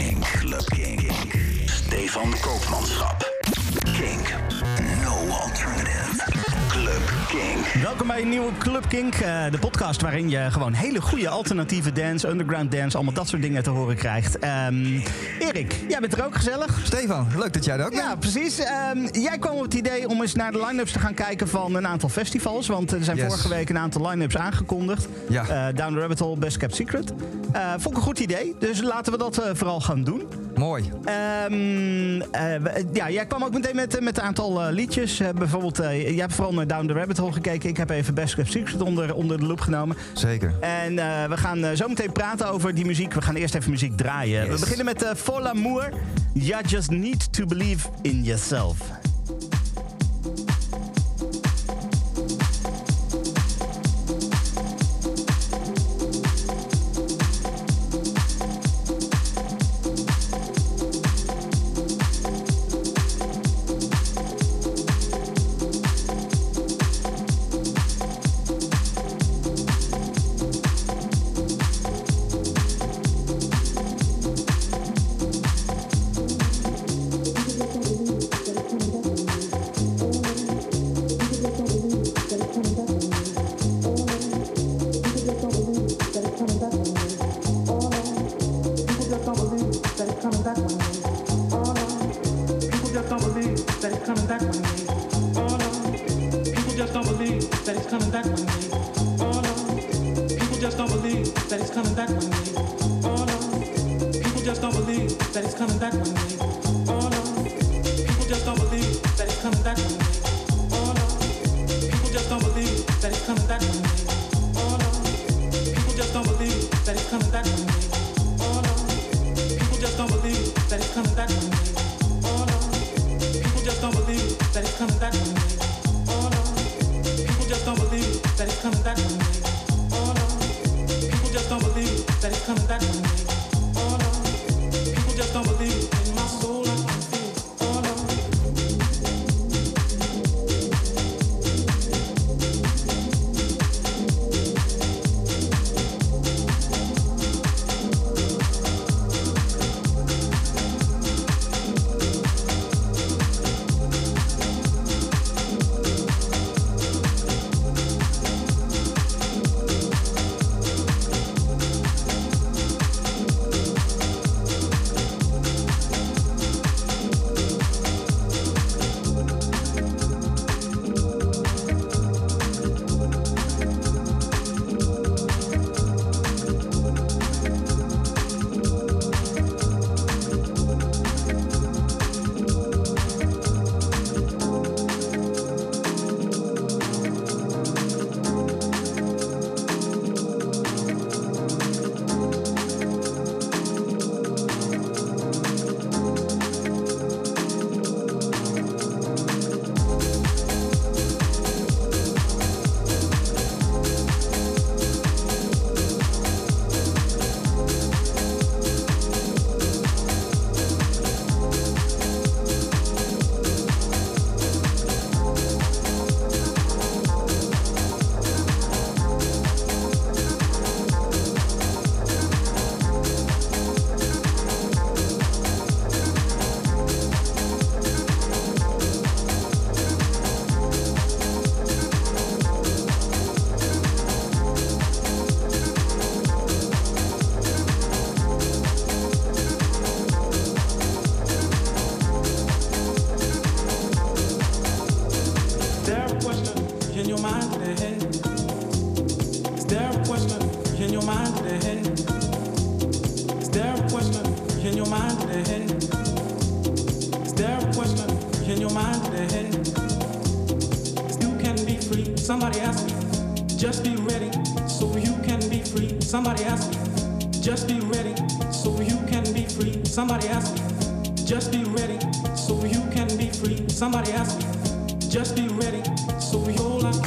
Kink. Club Kink. Stefan Koopmanschap. Kink. No alternative. Welkom bij een nieuwe Club Kink, eh, de podcast waarin je gewoon hele goede alternatieve dance, underground dance, allemaal dat soort dingen te horen krijgt. Ehm Erik, jij bent er ook gezellig. Stefan, leuk dat jij er ook bent. Ja, precies. Ehm, jij kwam op het idee om eens naar de line-ups te gaan kijken van een aantal festivals. Want er zijn Yes. vorige week een aantal line-ups aangekondigd. Ja. Eh, Down the Rabbit Hole, Best Kept Secret. Eh, vond ik een goed idee, dus laten we dat eh, vooral gaan doen. Mooi. Ehm, eh, ja, jij kwam ook meteen met, eh, met een aantal eh, liedjes. Eh, bijvoorbeeld, jij hebt vooral naar Down the Rabbit Hole gekeken. Ik heb even Best Kept Secret onder, onder de loep genomen. Zeker. En we gaan zo meteen praten over die muziek. We gaan eerst even muziek draaien. We beginnen met uh, For l'amour. You just need to believe in yourself. Just be ready so you can be free. Somebody asked me, just be ready so you can be free. Somebody asked me, just be ready so you can be free. Somebody asked me, just be ready so all I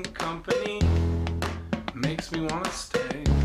company makes me want to stay.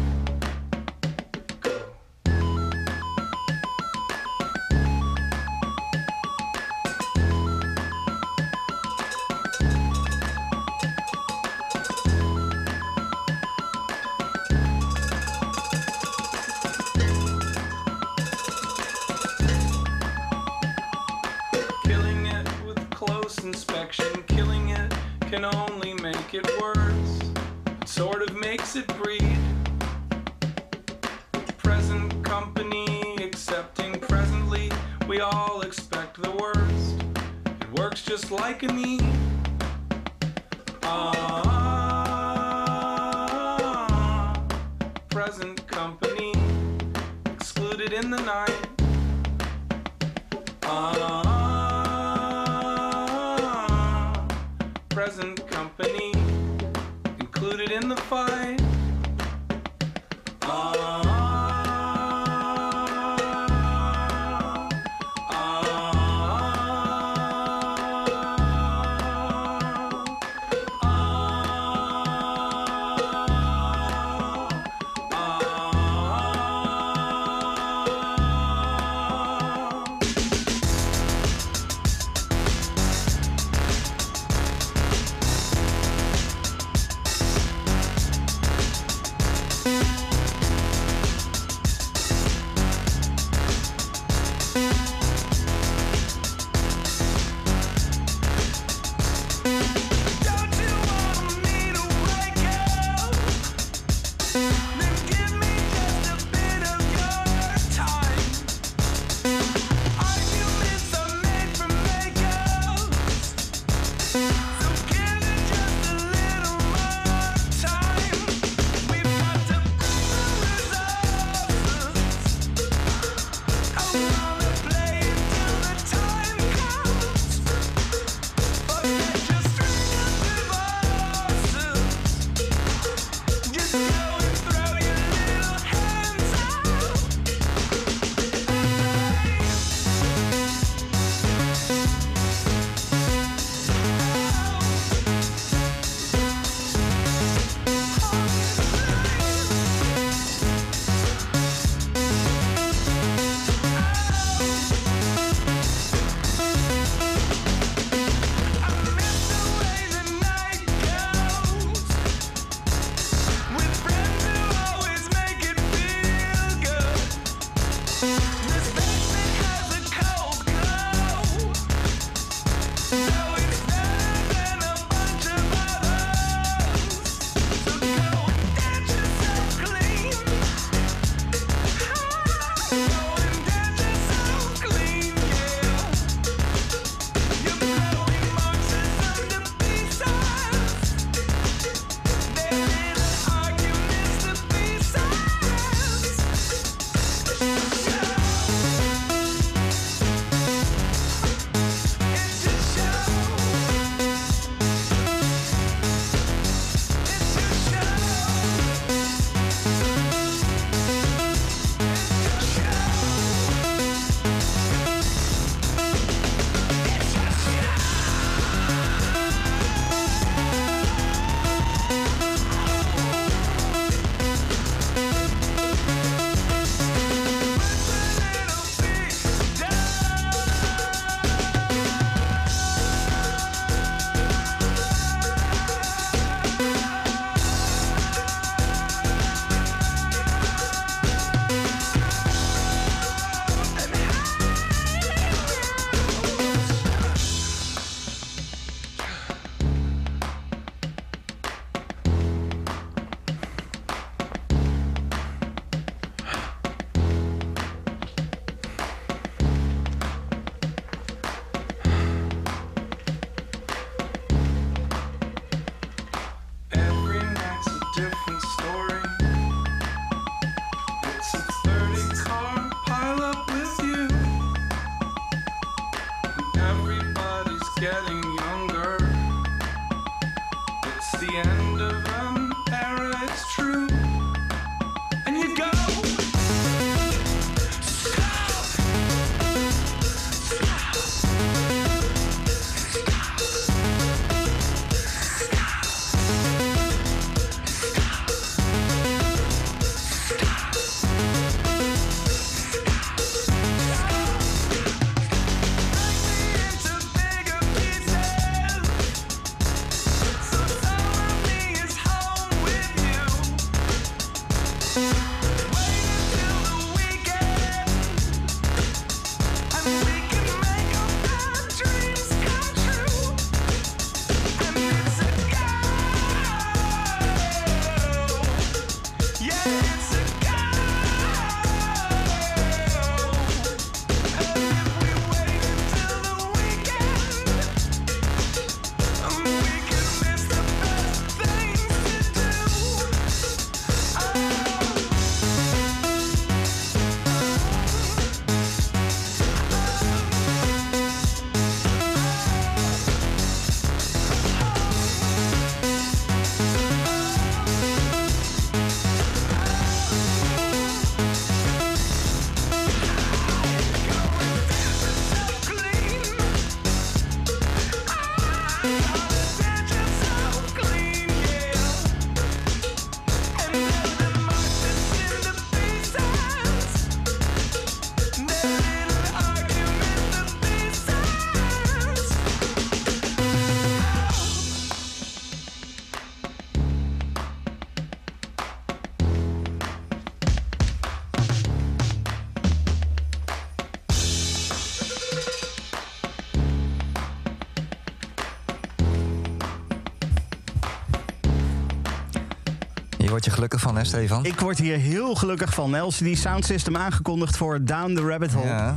Word je gelukkig van, hè, Stefan? Ik word hier heel gelukkig van. LCD Sound System aangekondigd voor Down the Rabbit Hole. Ja.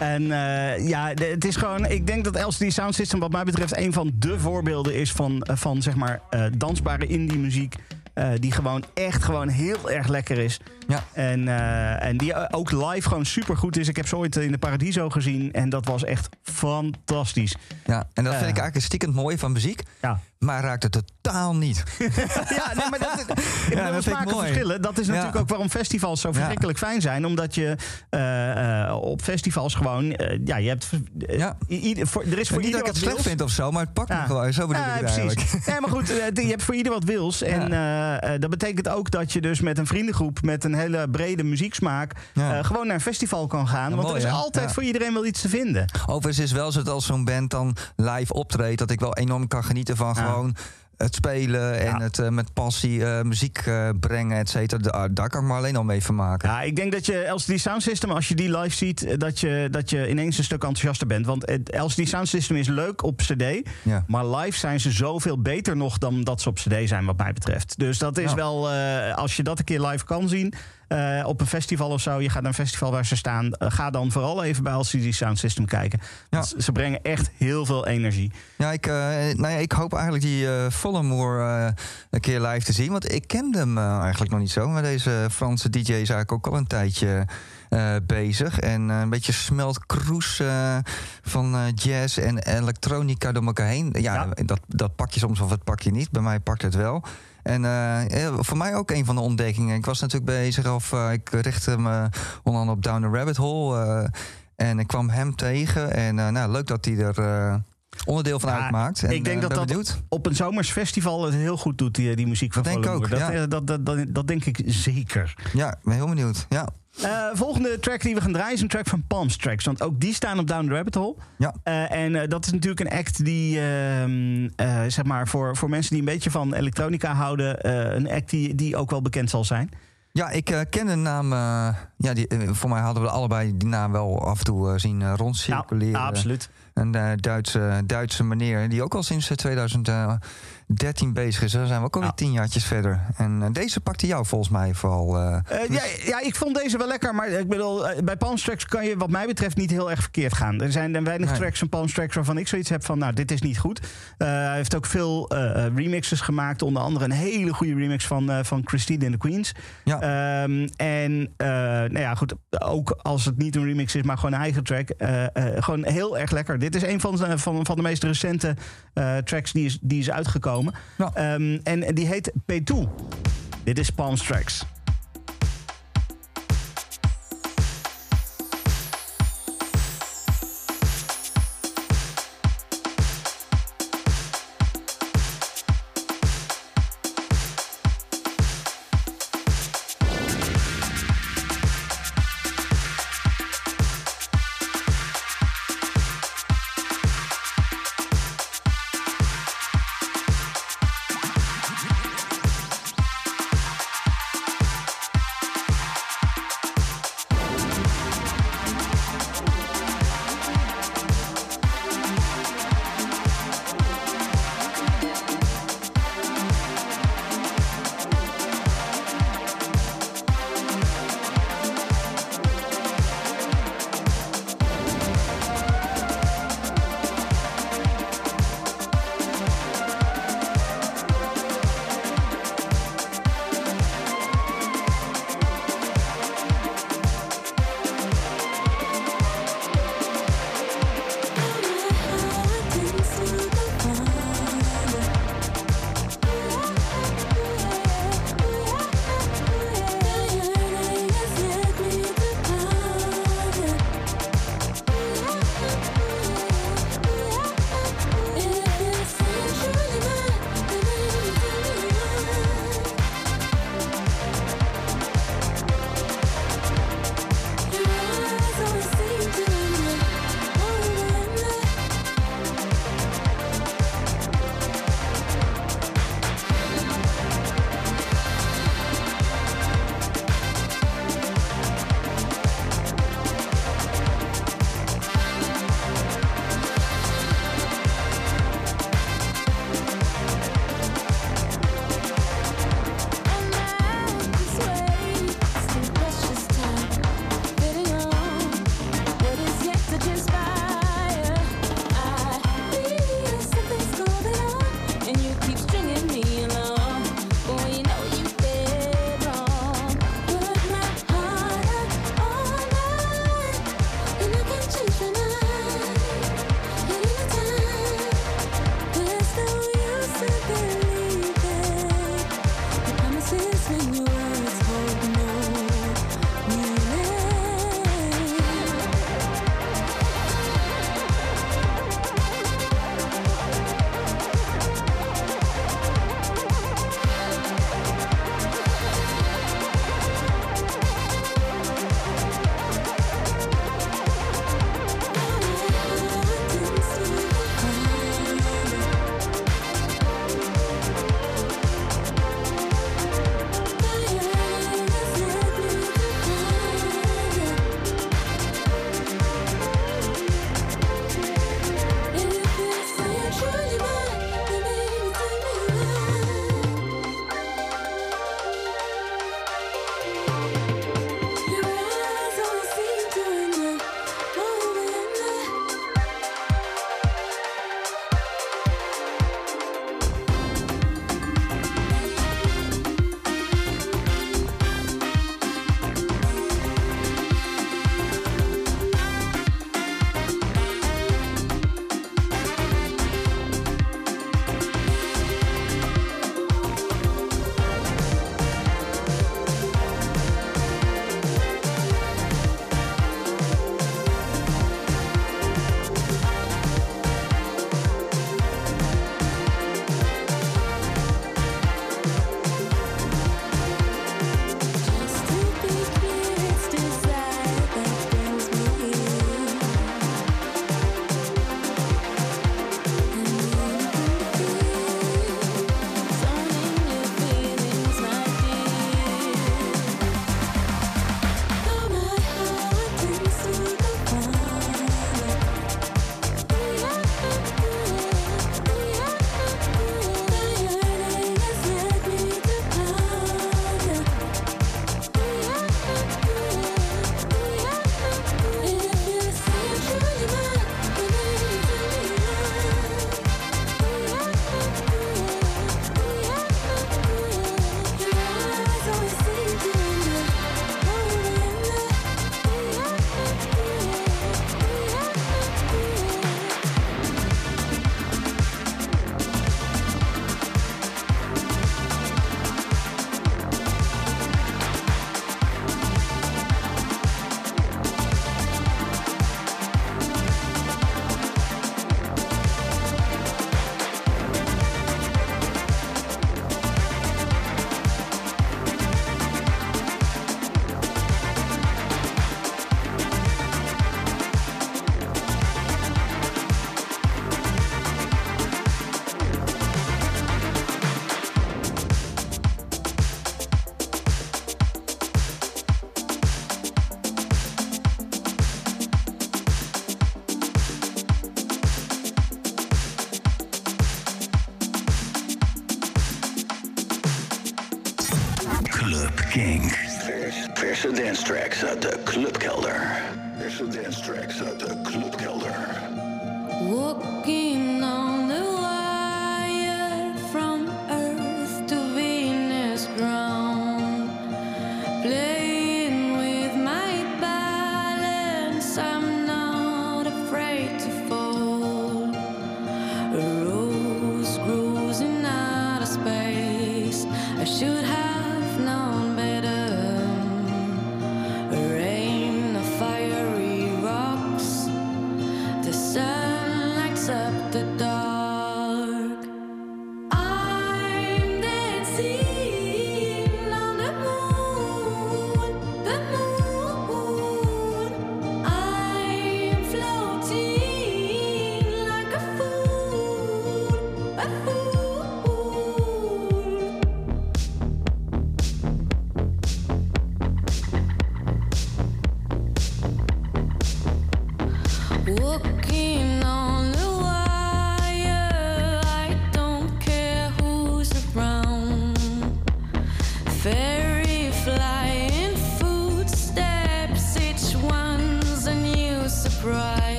En eh, ja, de- het is gewoon. Ik denk dat LCD Sound System, wat mij betreft, een van de voorbeelden is van, eh, van zeg maar, eh, dansbare indie muziek. die gewoon echt gewoon heel erg lekker is. Ja. En, en die ook live gewoon super goed is. Ik heb ze ooit in de Paradiso gezien. En dat was echt fantastisch. ja, en dat vind ik eigenlijk stiekem mooi van muziek. Ja. Maar raakt het totaal niet. Ja, nee, maar dat, ik bedoel, dat smaken verschillen. Dat is natuurlijk Ja. ook waarom festivals zo Ja. verschrikkelijk fijn zijn. Omdat je eh, eh, op festivals gewoon... eh, ja, je hebt... Ja. ieder- voor, er is voor niet ieder dat ik het wat slecht vind of zo, maar het pakt me Ja. gewoon. Zo bedoel Ja, ik het precies. Nee, maar goed, je hebt voor ieder wat wils. En dat betekent ook dat je dus met een vriendengroep... met een hele brede muzieksmaak... Ja. gewoon naar een festival kan gaan. Ja, want mooi, er is altijd Ja. voor iedereen wel iets te vinden. Overigens is wel zo dat als zo'n band dan live optreedt... dat ik wel enorm kan genieten van Ja. Gewoon het spelen... en Ja. het eh, met passie eh, muziek eh, brengen, et cetera. Da- Daar kan ik me alleen al mee vermaken. Ja, ik denk dat je LCD Sound System, als je die live ziet, dat je, dat je ineens een stuk enthousiaster bent. Want het LCD Sound System is leuk op CD, Ja. maar live zijn ze zoveel beter nog dan dat ze op CD zijn, wat mij betreft. Dus dat is Ja. wel, als je dat een keer live kan zien. Eh, op een festival of zo, je gaat naar een festival waar ze staan. eh, ga dan vooral even bij LCD Sound System kijken. Ze- brengen echt heel veel energie. Ja, ik, eh, nou ja, ik hoop eigenlijk die eh, een keer live te zien. Want ik kende hem eigenlijk nog niet zo. Maar deze Franse DJ is eigenlijk ook al een tijdje bezig. En een beetje smelt eh, van jazz en elektronica door elkaar heen. Ja, Ja. Dat, dat pak je soms of het pak je niet. Bij mij pakt het wel. En eh, voor mij ook een van de ontdekkingen. Ik was natuurlijk bezig of eh, ik richtte me onder andere op Down the Rabbit Hole. eh, en ik kwam hem tegen. En nou, leuk dat hij er onderdeel van Ja, uitmaakt. En, ik denk dat dat benieuwd. op een zomers festival het heel goed doet, die, die muziek van Dat denk ik ook, dat, ja. dat, dat, dat, dat denk ik zeker. Ja, ik ben heel benieuwd. Ja, uh, volgende track die we gaan draaien is een track van Palms Tracks. Want ook die staan op Down the Rabbit Hole. Ja. Eh, en eh, dat is natuurlijk een act die, ehm, zeg maar, voor, voor mensen die een beetje van elektronica houden, een act die, die ook wel bekend zal zijn. Ja, ik ken de naam. ja, die, voor mij hadden we allebei die naam wel af en toe zien rondcirculeren. Ja, absoluut. Een Duitse, Duitse meneer die ook al sinds 2000 13 bezig is. Dan zijn we ook alweer ja. tien jaartjes verder. En eh, deze pakte jou volgens mij vooral. Eh, eh, dus- ja, ja, ik vond deze wel lekker. Maar ik bedoel, bij Palmstracks kan je wat mij betreft niet heel erg verkeerd gaan. Er zijn er weinig tracks van Palmstracks waarvan ik zoiets heb van... nou, dit is niet goed. hij heeft ook veel remixes gemaakt. Onder andere een hele goede remix van, van Christine and the Queens. Ja. Ehm, en nou ja, goed, ook als het niet een remix is, maar gewoon een eigen track. gewoon heel erg lekker. Dit is een van, van, van de meest recente tracks die is, die is uitgekomen. Ja. Ehm, en die heet P2. Dit is Palms Tracks.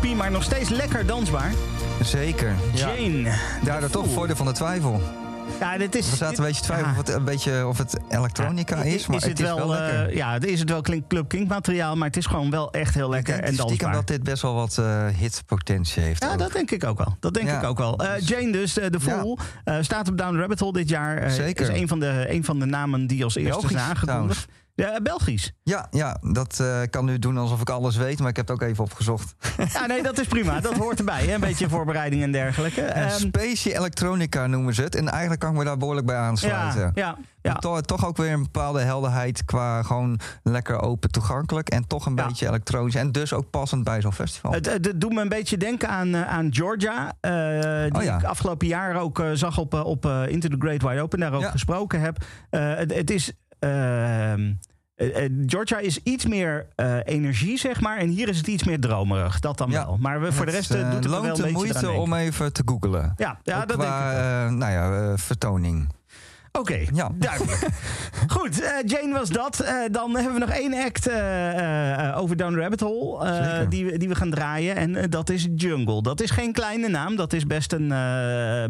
Poppy, maar nog steeds lekker dansbaar. Zeker. Ja. Jane. Daardoor toch voordeel van de twijfel. Ja, dit is... We zaten dit- een beetje ja. of, het, een beetje of het elektronica Ja, is, maar is het, is wel, eh, lekker. ja, het is het wel Klink- Club Kink materiaal, maar het is gewoon wel echt heel Ik lekker denk en stiekem dansbaar. dat dit best wel wat eh, hitpotentie heeft. Ja, ook. dat denk ik ook wel. Dat denk Ja. ik ook wel. Eh, Jane dus, de Fool, staat op Down the Rabbit Hole dit jaar. Zeker. Is een van, de, een van de namen die als eerste zijn aangekondigd. Ja, Belgisch. Ja, ja, dat eh, kan nu doen alsof ik alles weet, maar ik heb het ook even opgezocht. Ja, nee, dat is prima. Dat hoort erbij. Hè? Een beetje voorbereiding en dergelijke. En Ehm, Specie Electronica noemen ze het. En eigenlijk kan ik me daar behoorlijk bij aansluiten. ja, ja, ja. Toch, toch ook weer een bepaalde helderheid qua gewoon lekker open toegankelijk. En toch een Ja. beetje elektronisch. En dus ook passend bij zo'n festival. Het, het doet me een beetje denken aan, eh, aan Georgia. eh, die Oh ja. ik afgelopen jaar ook eh, zag op, eh, op eh, Into the Great Wide Open. Daar ook gesproken heb. Eh, het, het is... ehm, eh, eh, Georgia is iets meer eh, energie, zeg maar. En hier is het iets meer dromerig. Dat dan Ja. wel. Maar we, voor de rest doet het wel een de beetje moeite eraan om even te googlen. Ja, ja dat denk ik. qua, wel. eh, nou ja, vertoning. Oké, Ja. duidelijk. Goed, Jane was dat. Dan hebben we nog één act over Down Rabbit Hole. die, we- die we gaan draaien. En dat is Jungle. Dat is geen kleine naam. Dat is best een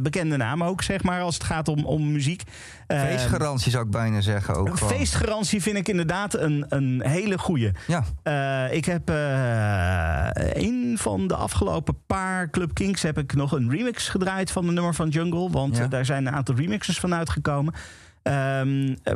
bekende naam ook, zeg maar, als het gaat om, om muziek. Eh, Feestgarantie zou ik bijna zeggen ook Een gewoon. feestgarantie vind ik inderdaad een, een hele goeie. Ja, Eh, ik heb eh een van de afgelopen paar Club Kings heb ik nog een remix gedraaid van de nummer van Jungle. Want Ja. eh, daar zijn een aantal remixes van uitgekomen. Ehm, eh,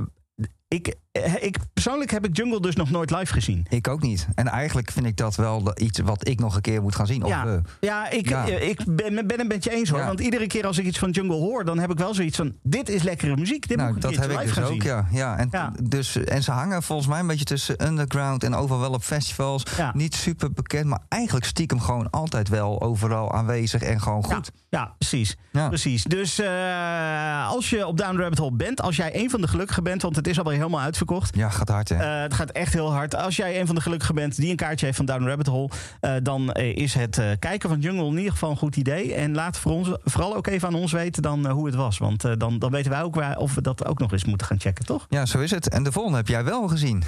ik, ik, persoonlijk heb ik Jungle dus nog nooit live gezien. Ik ook niet. En eigenlijk vind ik dat wel iets wat ik nog een keer moet gaan zien. Of Ja, we. ja, ik, Ja. eh, ik ben, ben het met je eens hoor. Ja. Want iedere keer als ik iets van Jungle hoor, dan heb ik wel zoiets van: dit is lekkere muziek. Dit Nou, moet ik dat een heb keertje ik live dus gaan ook, zien. ja. ja, en. Dus, en ze hangen volgens mij een beetje tussen underground en overal wel op festivals. Niet super bekend, maar eigenlijk stiekem gewoon altijd wel overal aanwezig en gewoon goed. Ja, precies. Precies. Dus eh, als je op Down Rabbit Hole bent, als jij een van de gelukkigen bent, want het is alweer helemaal uitverkocht. Ja, gaat hard hè. Eh, het gaat echt heel hard. Als jij een van de gelukkigen bent die een kaartje heeft van Down Rabbit Hole, eh, dan eh, is het eh, kijken van Jungle in ieder geval een goed idee. En laat voor ons, vooral ook even aan ons weten dan eh, hoe het was. Want eh, dan, dan weten wij ook waar, of we dat ook nog eens moeten gaan checken, toch? Ja, zo is het. En de volgende heb jij wel gezien.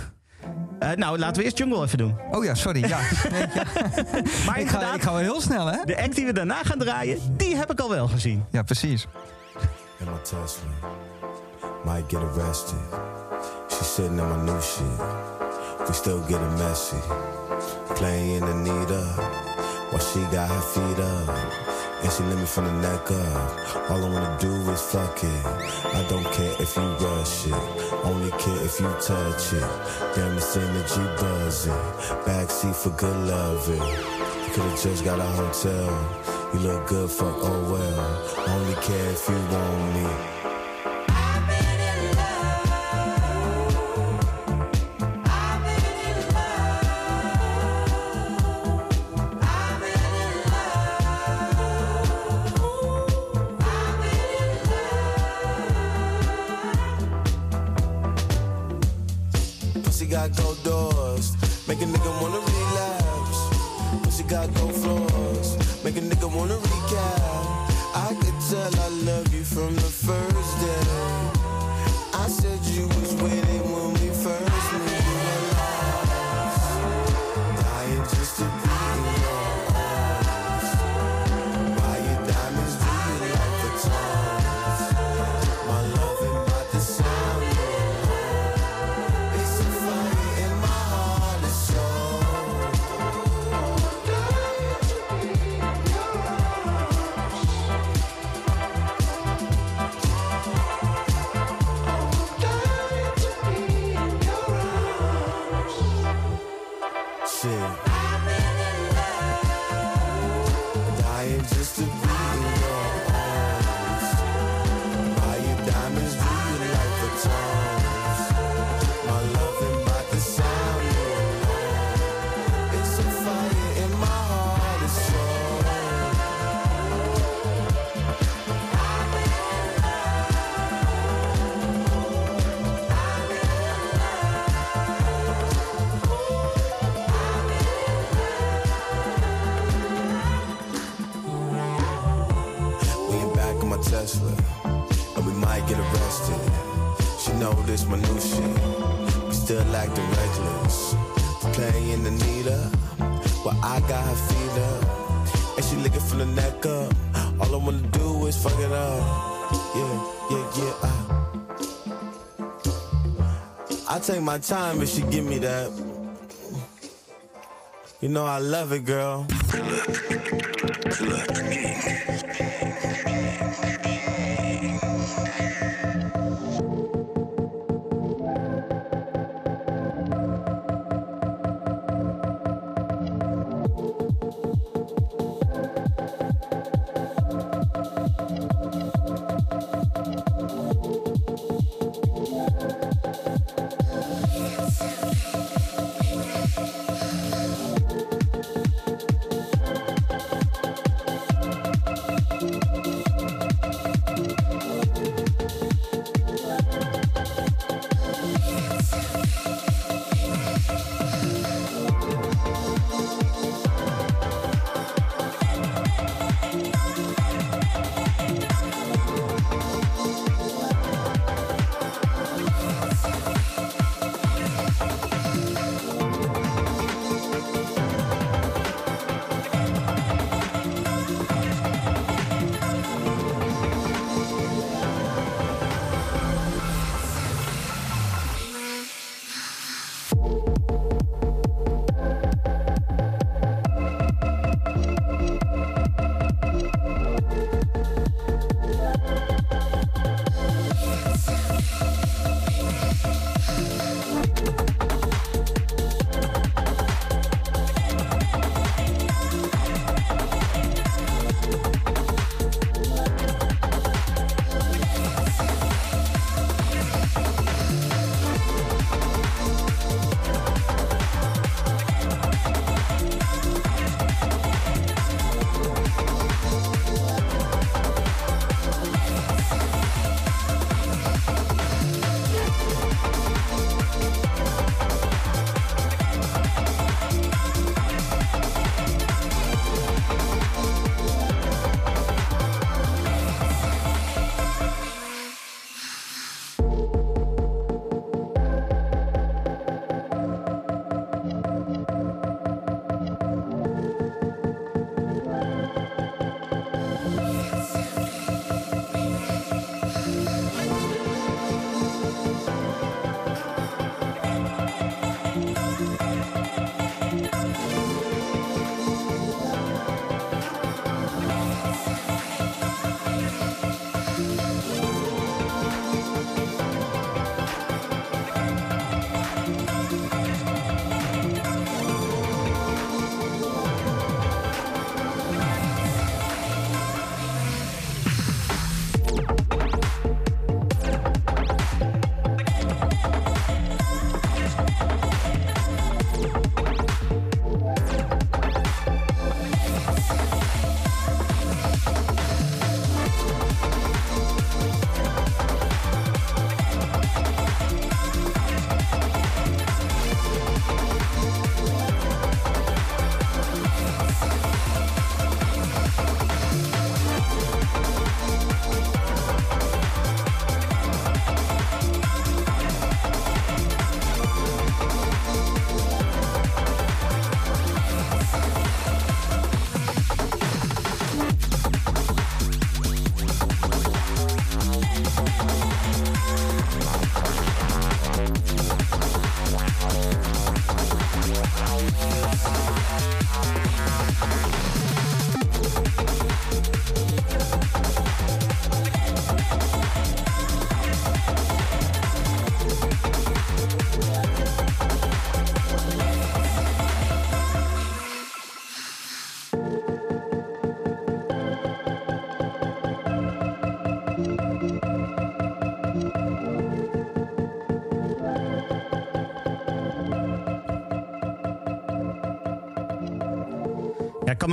Eh, nou, laten we eerst Jungle even doen. Oh ja, sorry. Ja. Maar ik, ga, ik ga wel heel snel hè. de act die we daarna gaan draaien, die heb ik al wel gezien. Ja, precies. in my Tesla. Might get arrested. She sitting in my new shit. We still getting messy. Playing Anita while she got her feet up. And she let me from the neck up. All I wanna do is fuck it. I don't care if you rush it. Only care if you touch it. Damn, this energy buzzing. Backseat for good loving. You could've just got a hotel. You look good, fuck, oh well. Only care if you want me. Got gold doors, make a nigga wanna relapse. Pussy got gold floors, make a nigga wanna recap. I could tell I love you from the first day. I said you was it when we first met. Take my time if she give me that. You know I love it, girl.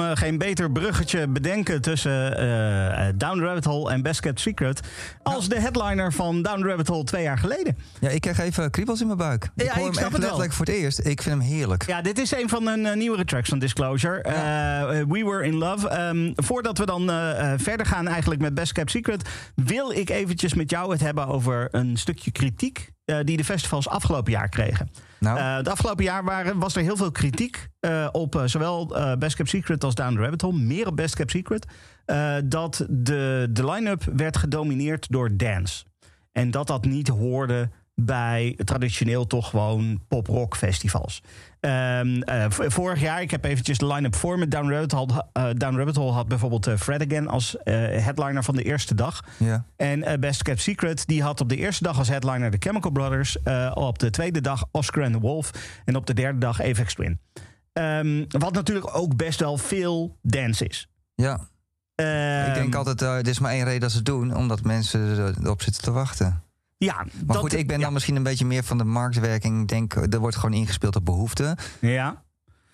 Me geen beter bruggetje bedenken tussen eh, eh, Down the Rabbit Hole en Best Kept Secret... als de headliner van Down the Rabbit Hole twee jaar geleden. Ja, ik krijg even kriebels in mijn buik. Ja, ik hoor ik hem snap echt het wel. letterlijk voor het eerst. Ik vind hem heerlijk. Ja, dit is een van hun eh, nieuwere tracks van Disclosure. We Were In Love. Ehm, voordat we dan verder gaan eigenlijk met Best Kept Secret... wil ik eventjes met jou het hebben over een stukje kritiek... eh, die de festivals afgelopen jaar kregen. Nou, Eh, het afgelopen jaar waren, was er heel veel kritiek eh, op eh, zowel eh, Best Kept Secret als Down the Rabbit Hole. Meer op Best Kept Secret. eh, dat de, de line-up werd gedomineerd door dance. En dat dat niet hoorde bij traditioneel toch gewoon pop-rock festivals. Ehm, eh, vorig jaar, ik heb eventjes de line-up voor met Down Rabbit Hole. eh, Down Rabbit Hole had bijvoorbeeld eh, Fred Again als headliner van de eerste dag. ja. En Best Kept Secret, die had op de eerste dag als headliner de Chemical Brothers. op de tweede dag Oscar and the Wolf. En op de derde dag Apex Twin. Ehm, wat natuurlijk ook best wel veel dance is. ja. Ehm, ik denk altijd, er is maar één reden dat ze het doen. Omdat mensen er- erop zitten te wachten. Ja, Maar dat- goed, ik ben ja. dan misschien een beetje meer van de marktwerking. Ik denk, er wordt gewoon ingespeeld op behoeften. Ja,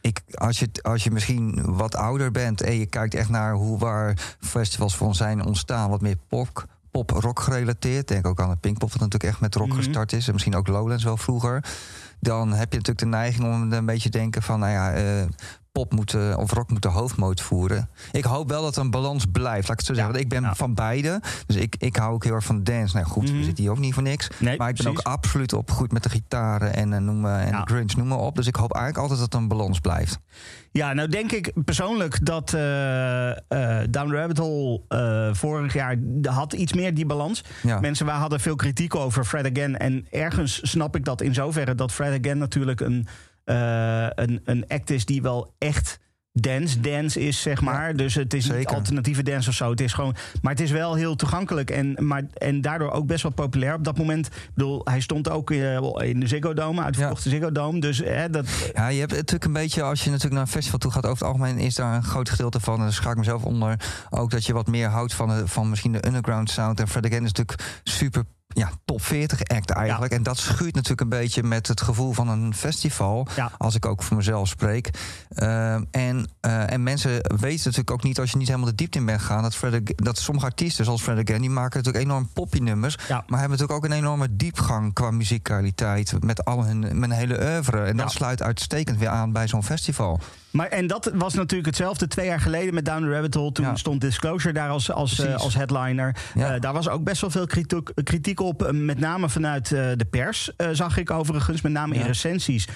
Ik, als, je, als je misschien wat ouder bent en je kijkt echt naar hoe waar festivals van zijn ontstaan, wat meer pop, pop rock gerelateerd. Denk ook aan het Pinkpop, wat natuurlijk echt met rock Mhm. gestart is. En misschien ook Lowlands wel vroeger. Dan heb je natuurlijk de neiging om een beetje te denken van, nou ja, eh, pop moet, eh, of rock moet de hoofdmoot voeren. Ik hoop wel dat er een balans blijft, laat ik het zo zeggen. Want ik ben van beide. Dus ik, ik hou ook heel erg van dance. Nou goed, Mhm. we zitten hier ook niet voor niks. Nee, maar ik ben precies. ook absoluut op goed met de gitaren en, eh, noem, maar- en de grunge, noem maar op. Dus ik hoop eigenlijk altijd dat er een balans blijft. Ja, nou denk ik persoonlijk dat eh, eh, Down Rabbit Hole eh, vorig jaar had iets meer die balans. Ja. Mensen we hadden veel kritiek over Fred Again. En ergens snap ik dat in zoverre dat Fred Again natuurlijk een, eh, een, een act is die wel echt dance dance is, zeg maar. dus het is niet zeker. alternatieve dance of zo. Het is gewoon, maar het is wel heel toegankelijk en, maar, en daardoor ook best wel populair op dat moment. Ik bedoel, hij stond ook eh, in de Ziggo Dome, uitverkochte Ziggo Dome. Dus hè, dat, Ja, je hebt natuurlijk een beetje, als je natuurlijk naar een festival toe gaat, over het algemeen is daar een groot gedeelte van, en daar schaak ik mezelf onder, ook dat je wat meer houdt van, de, van misschien de underground sound. En Fred Again is natuurlijk super, ja, top 40 act eigenlijk. En dat schuurt natuurlijk een beetje met het gevoel van een festival, Ja. als ik ook voor mezelf spreek. Ehm, en, eh, en mensen weten natuurlijk ook niet, als je niet helemaal de diepte in bent gegaan, dat, Fred dat sommige artiesten, zoals Fred Again, die maken natuurlijk enorm poppy nummers, Ja. maar hebben natuurlijk ook een enorme diepgang qua muzikaliteit met al hun, met een hele oeuvre. En dat sluit uitstekend weer aan bij zo'n festival. Maar en dat was natuurlijk hetzelfde twee jaar geleden met Down the Rabbit Hole. Toen Ja. stond Disclosure daar als, als, eh, als headliner. Ja. Eh, daar was ook best wel veel kritiek, kritiek op. eh, met name vanuit de pers, zag ik overigens. Met name in recensies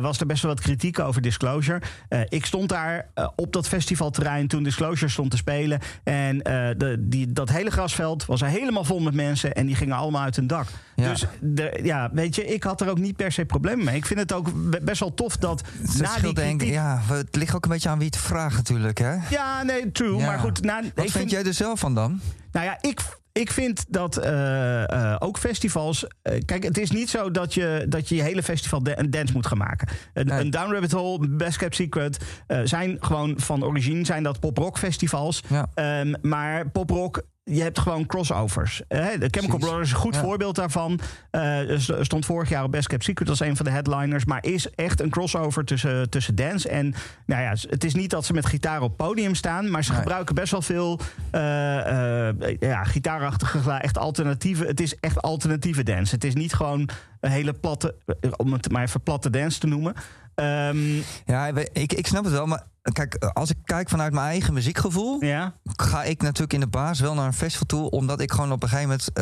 was er best wel wat kritiek over Disclosure. Ik stond daar op dat festivalterrein toen Disclosure stond te spelen. En de, die, dat hele grasveld was er helemaal vol met mensen. En die gingen allemaal uit hun dak. Ja. Dus de, ja, weet je, ik had er ook niet per se problemen mee. Ik vind het ook be- best wel tof dat Het na die denk, ja, het ligt ook een beetje aan wie het vraagt natuurlijk. Hè? Ja, nee, true. Ja. Maar goed, na, Wat vind, jij er zelf van dan? Nou ja, ik, ik vind dat eh, eh, ook festivals. eh, kijk, het is niet zo dat je dat je, je hele festival een dance moet gaan maken. Een, Nee. een Down Rabbit Hole, Best Kept Secret zijn gewoon van origine zijn dat pop-rock festivals. Ja. Ehm, maar pop-rock. Je hebt gewoon crossovers. Eh, de Chemical. Brothers is een goed Ja. voorbeeld daarvan. Eh, st- stond vorig jaar op Best Kept Secret als een van de headliners. Maar is echt een crossover tussen, tussen dance en... Nou ja, het is niet dat ze met gitaar op podium staan... maar ze Nee. gebruiken best wel veel eh, eh, ja, gitaarachtige. Echt alternatieve. Het is echt alternatieve dance. Het is niet gewoon een hele platte... eh, om het maar even platte dance te noemen. Ehm, Ja, ik, ik snap het wel, maar kijk, als ik kijk vanuit mijn eigen muziekgevoel, ja, ga ik natuurlijk in de baas wel naar een festival toe, omdat ik gewoon op een gegeven moment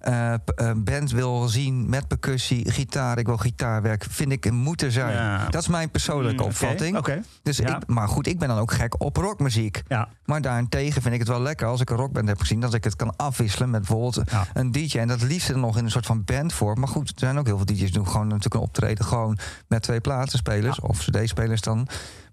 eh, eh, een band wil zien met percussie, gitaar. Ik wil gitaarwerk, vind ik moet er zijn. Ja. Dat is mijn persoonlijke Mm, oké, opvatting. Oké, Dus Ja. ik, maar goed, ik ben dan ook gek op rockmuziek. ja. Maar daarentegen vind ik het wel lekker als ik een rockband heb gezien, dat ik het kan afwisselen met bijvoorbeeld een DJ. En dat liefst er nog in een soort van bandvorm. Maar goed, er zijn ook heel veel DJ's die doen gewoon natuurlijk een optreden gewoon met twee platenspelers of CD-spelers dan.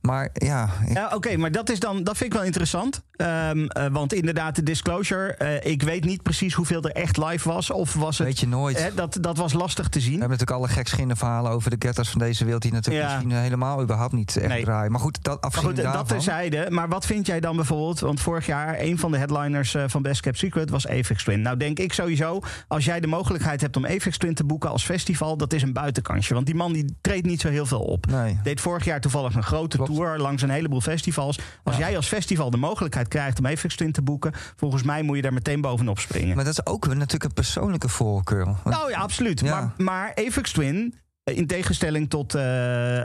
Maar ja, Ja, oké, maar dat, is dan, dat vind ik wel interessant. Ehm, eh, want inderdaad, de disclosure. eh, ik weet niet precies hoeveel er echt live was. Of was het. Weet je nooit. hè, dat, dat was lastig te zien. We hebben natuurlijk alle gekschinnen verhalen over de getters van deze wereld... die natuurlijk Ja. misschien helemaal überhaupt niet echt Nee. draaien. Maar goed, dat Maar afgezien goed, dat terzijde. Maar wat vind jij dan bijvoorbeeld? Want vorig jaar een van de headliners eh, van Best Kept Secret was Apex Twin. Nou denk ik sowieso, als jij de mogelijkheid hebt om Apex Twin te boeken als festival, dat is een buitenkansje. Want die man die treedt niet zo heel veel op. Nee. Deed vorig jaar toevallig een grote Klopt. tour langs een heleboel festivals. Als jij als festival de mogelijkheid krijgt om Apex Twin te boeken, volgens mij moet je daar meteen bovenop springen. Maar dat is ook natuurlijk een persoonlijke voorkeur. Want- Nou ja, absoluut. Ja. Maar, maar Apex Twin, in tegenstelling tot eh,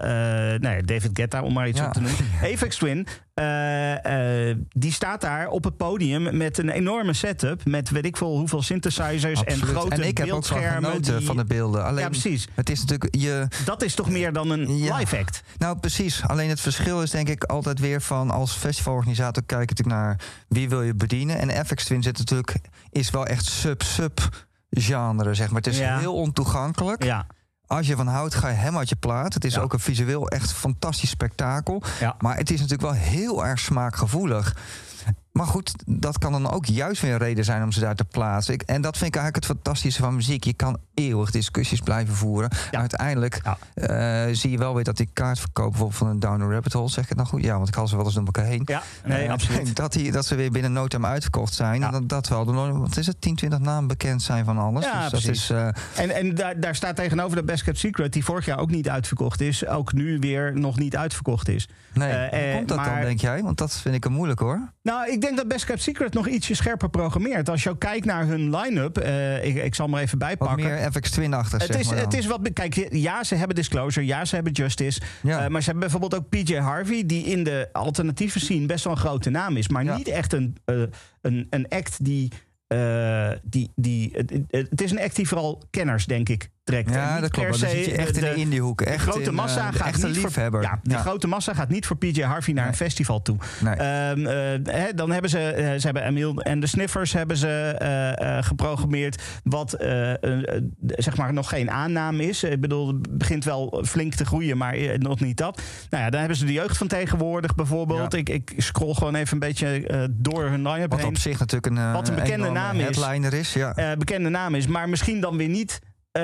eh, nou ja, David Guetta, om maar iets Ja. op te noemen. Apex Twin, eh, die staat daar op het podium met een enorme setup. Met weet ik veel hoeveel synthesizers en grote en ik heb ook van beeldschermen. genoten die- van de beelden. Alleen, Ja, precies. Het is natuurlijk je. Dat is toch meer dan een Ja. live act? Nou, precies. Alleen het verschil is denk ik altijd weer van als festivalorganisator kijk natuurlijk naar wie wil je bedienen. En FX Twin zit natuurlijk is wel echt sub-sub genre, zeg maar. Het is heel ontoegankelijk. Ja. Als je van houdt, ga je hem uit je plaat. Het is Ja. ook een visueel echt fantastisch spektakel. Ja. Maar het is natuurlijk wel heel erg smaakgevoelig. Maar goed, dat kan dan ook juist weer een reden zijn om ze daar te plaatsen. Ik, en dat vind ik eigenlijk het fantastische van muziek. Je kan eeuwig discussies blijven voeren. Ja. Uiteindelijk Ja. eh, zie je wel weer dat die kaartverkoop bijvoorbeeld van een Down Rabbit Hole... zeg ik het nou goed? Ja, want ik haal ze wel eens door elkaar heen. Ja, nee, Eh, absoluut. Dat, die, dat ze weer binnen no time uitverkocht zijn. Ja. En dat, dat wel. de- Wat is het? 10, 20 namen bekend zijn van alles. Ja, dus dat is... eh, En, en daar, daar staat tegenover de Best Kept Secret, die vorig jaar ook niet uitverkocht is, ook nu weer nog niet uitverkocht is. nee, hoe komt dat dan, denk jij? Want dat vind ik een moeilijk, hoor. Nou, ik denk dat Best Kept Secret nog ietsje scherper programmeert. Als je ook kijkt naar hun line-up, eh, ik, ik zal maar even Wat bijpakken. meer FX Twin-achtig, Het zeg is, het is wat. Kijk, ja, ze hebben Disclosure, ja, ze hebben Justice. Ja. eh, maar ze hebben bijvoorbeeld ook PJ Harvey, die in de alternatieve scene best wel een grote naam is. Maar Ja. niet echt een, eh, een, een act die. die, die het- het is een act die vooral kenners, denk ik, trekt. Ja, dat klopt. Dan zit je echt in de indiehoek. de Echt grote in, eh, massa de gaat echte niet liefhebber. Voor, ja, de grote massa gaat niet voor PJ Harvey naar Nee. een festival toe. Nee. Ehm, eh, dan hebben ze, eh, ze hebben Emil en de Sniffers hebben ze geprogrammeerd. Wat zeg maar nog geen aanname is. Ik bedoel, het begint wel flink te groeien, maar nog niet dat. Nou ja, dan hebben ze de jeugd van tegenwoordig bijvoorbeeld. Ja. Ik, ik scroll gewoon even een beetje door hun line-up Wat heen. op zich natuurlijk een, Wat een bekende naam is. headliner is. Ja. bekende naam is, maar misschien dan weer niet. Eh,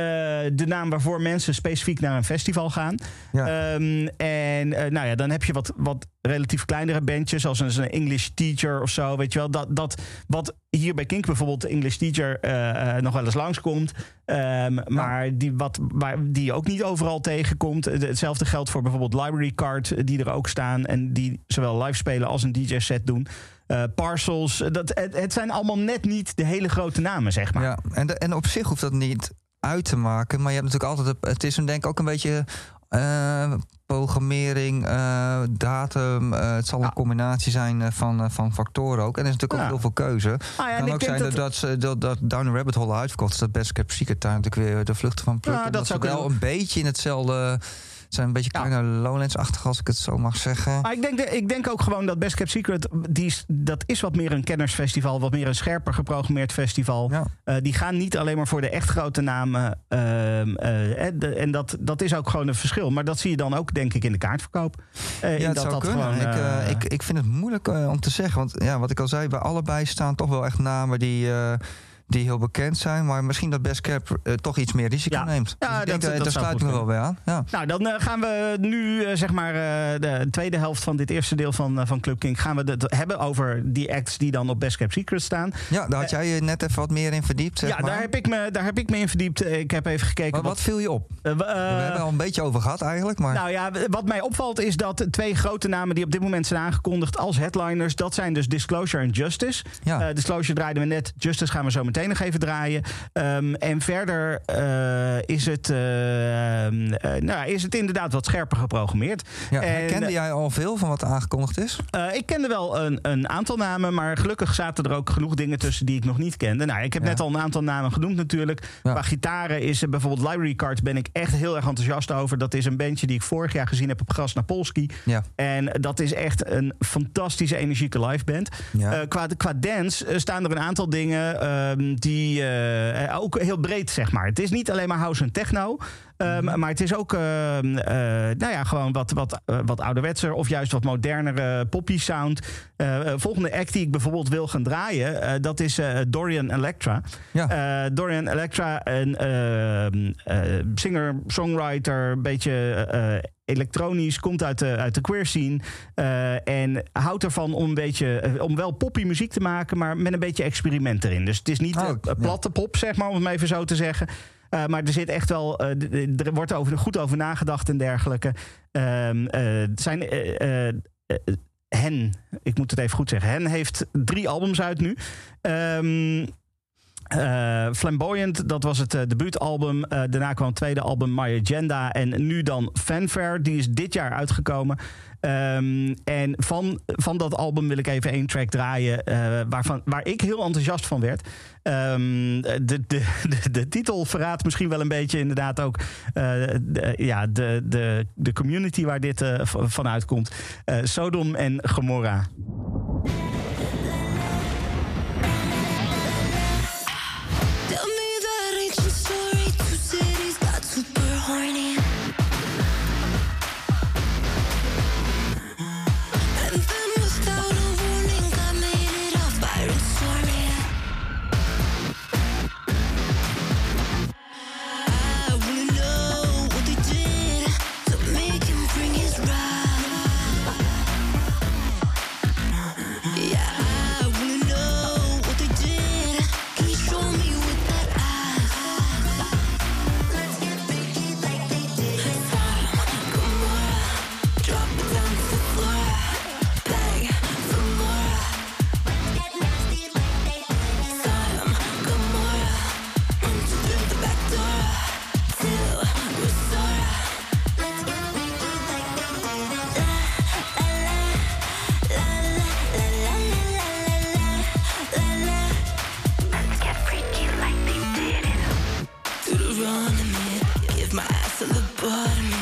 de naam waarvoor mensen specifiek naar een festival gaan. Ja. Ehm, en eh, nou ja, dan heb je wat, wat relatief kleinere bandjes, zoals een, English Teacher of zo. Weet je wel, dat, dat wat hier bij Kink bijvoorbeeld de English Teacher eh, nog wel eens langskomt. Ehm, maar die, wat, waar, die je ook niet overal tegenkomt. Hetzelfde geldt voor bijvoorbeeld Library Card, die er ook staan. En die zowel live spelen als een DJ-set doen. Parcels, dat, het, het zijn allemaal net niet de hele grote namen, zeg maar. Ja, en, de- en op zich hoeft dat niet uit te maken. Maar je hebt natuurlijk altijd... Het, is een, denk ik ook een beetje... eh, programmering, eh, datum. eh, het zal Ja. een combinatie zijn van, van factoren ook. En er is natuurlijk Ja. ook heel veel keuze. Ah ja, Het kan ook zijn dat, dat- dat, ze- dat, dat Down the Rabbit Hole uitverkocht is. Dat Best Kept Secret daar natuurlijk weer de vluchten van plukken. Dat dat zou wel een beetje in hetzelfde... Zijn een beetje Ja. kleine Lowlands-achtig, als ik het zo mag zeggen. Maar ik denk, de- ik denk ook gewoon dat Best Kept Secret, die, is- dat is wat meer een kennersfestival, wat meer een scherper geprogrammeerd festival. Ja. Eh, die gaan niet alleen maar voor de echt grote namen. ehm, eh, de- en dat, dat is ook gewoon een verschil. Maar dat zie je dan ook, denk ik, in de kaartverkoop. Eh, in Ja, het dat zou dat kunnen. gewoon, ik, ik, ik vind het moeilijk om te zeggen. Want ja, wat ik al zei, bij allebei staan toch wel echt namen die, die heel bekend zijn. Maar misschien dat Best Cap eh, toch iets meer risico Ja. neemt. Ja, Dus ik denk, dat- sluit goed me wel bij aan. Ja. Nou, dan eh, gaan we nu, eh, zeg maar, eh, de tweede helft van dit eerste deel van, eh, van Club King... gaan we het hebben over die acts die dan op Best Kept Secret staan. ja, daar had jij je net even wat meer in verdiept. Zeg ja, maar. daar heb, ik me, daar heb ik me in verdiept. Eh, Ik heb even gekeken Maar wat viel je op? eh, We eh, hebben al een beetje over gehad eigenlijk. Maar Nou ja, wat mij opvalt is dat twee grote namen die op dit moment zijn aangekondigd als headliners, dat zijn dus Disclosure en Justice. Ja. Eh, Disclosure draaiden we net, Justice gaan we zo meteen nog even draaien. Ehm, en verder eh, is, het, eh, eh, nou, is het inderdaad wat scherper geprogrammeerd. ja, en, kende jij al veel van wat aangekondigd is? ik kende wel een, een aantal namen, maar gelukkig zaten er ook genoeg dingen tussen die ik nog niet kende. Nou, ik heb Ja. net al een aantal namen genoemd natuurlijk. Ja. Qua gitaren is er bijvoorbeeld Library Card ben ik echt heel erg enthousiast over. Dat is een bandje die ik vorig jaar gezien heb op Gras Napolski. Ja. En dat is echt een fantastische energieke live band. Ja. Qua, qua dance staan er een aantal dingen ehm, die eh, ook heel breed zeg maar. Het is niet alleen maar house en techno. Ehm, Maar het is ook ehm, eh, nou ja, gewoon wat, wat, eh, wat ouderwetser of juist wat modernere poppy sound. Eh, volgende act die ik bijvoorbeeld wil gaan draaien, dat is Dorian Electra. Ja. Dorian Electra, een ehm, eh, singer, songwriter, een beetje elektronisch, komt uit de, uit de queer scene. en houdt ervan om een beetje, om wel poppy muziek te maken, maar met een beetje experiment erin. Dus het is niet Oh, ja. platte pop, zeg maar, om het maar even zo te zeggen. Eh, maar er zit echt wel, eh, er wordt over, goed over nagedacht en dergelijke. Ehm, eh, zijn Hen, ik moet het even goed zeggen. Hen heeft drie albums uit nu. Ehm, eh, Flamboyant, dat was het debuutalbum. Daarna kwam het tweede album My Agenda. En nu dan Fanfare, die is dit jaar uitgekomen. Ehm, en van, van dat album wil ik even één track draaien... eh, waarvan, waar ik heel enthousiast van werd. Ehm, de, de, de, titel verraadt misschien wel een beetje inderdaad ook... eh, de, ja, de, de, de community waar dit eh, v- vanuit komt. Eh, Sodom en Gomorra. But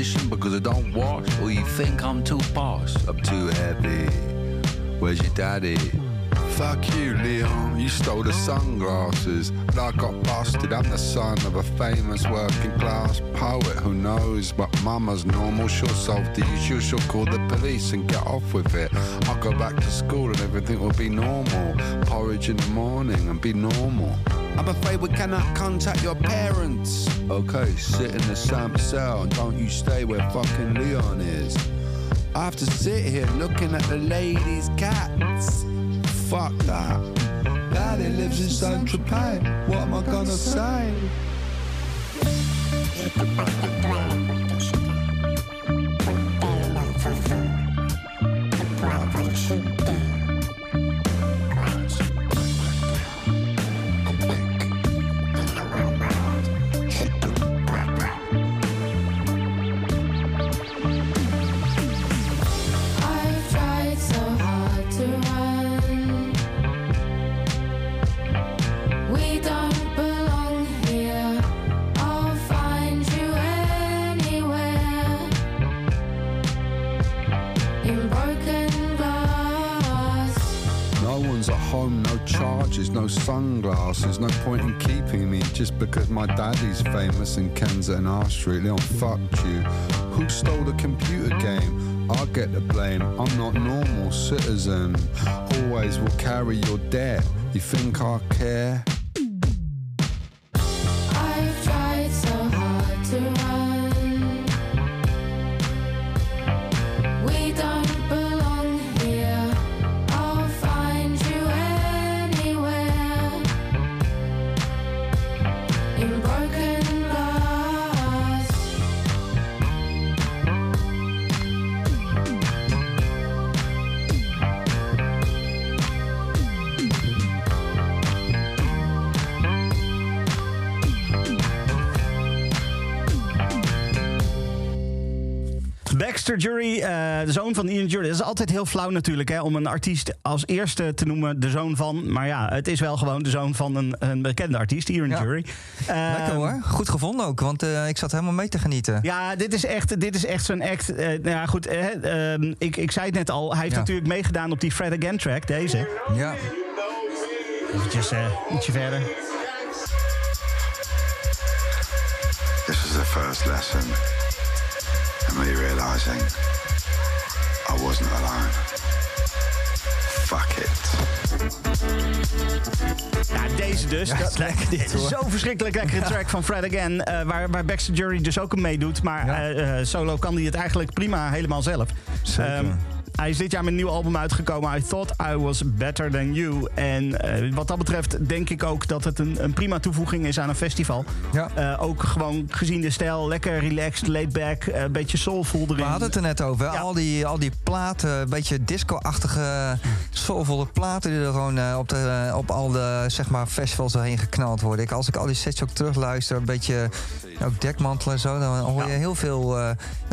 musician because I don't wash. Or you think I'm too posh? I'm too heavy. Where's your daddy? Fuck you, Leon. You stole the sunglasses. And I got busted. I'm the son of a famous working class poet who knows. But mama's normal. She'll solve the issue. She'll call the police and get off with it. I'll go back to school and everything will be normal. Porridge in the morning and be normal. I'm afraid we cannot contact your parents. Okay, sit in the same cell and don't you stay where fucking Leon is. I have to sit here looking at the ladies' cats. Fuck that. Daddy lives in Saint Tropez. What am I gonna say? My daddy's famous in Ken's at an R Street. Leon, fuck you. Who stole the computer game? I get the blame. I'm not normal citizen. Always will carry your debt. You think I care? Baxter Jury, eh, de zoon van Ian Jury. Dat is altijd heel flauw natuurlijk, hè, om een artiest als eerste te noemen de zoon van. Maar ja, het is wel gewoon de zoon van een, een bekende artiest, Ian Ja. Jury. Lekker Ehm, hoor. Goed gevonden ook, want eh, ik zat helemaal mee te genieten. Ja, dit is echt, dit is echt zo'n act. eh, nou ja, goed, eh, ehm, ik, ik zei het net al. Hij heeft Ja. natuurlijk meegedaan op die Fred Again track, deze. Ja. Eventjes eh, ietsje verder. This is the first lesson in me realizing I wasn't alone. Fuck it. Ja, deze dus. Ja, Dat- is lekker dit, hoor. Zo'n verschrikkelijk lekkere track van Fred Again. eh, waar, waar Baxter Jury dus ook aan meedoet. Maar Ja. eh, eh, solo kan hij het eigenlijk prima helemaal zelf. Zeker. Ehm, hij is dit jaar met een nieuw album uitgekomen. I Thought I Was Better Than You. En eh, wat dat betreft denk ik ook dat het een, een prima toevoeging is aan een festival. Ja. Eh, ook gewoon gezien de stijl. Lekker relaxed, laid back. eh, Een beetje soulful erin. We hadden het er net over. Ja. Al, die, al die platen, een beetje disco-achtige, soulvolle platen... die er gewoon op, de, op al de zeg maar, festivals heen geknald worden. Ik, als ik al die sets ook terugluister, een beetje ook dekmantelen en zo... dan hoor je Ja. heel veel,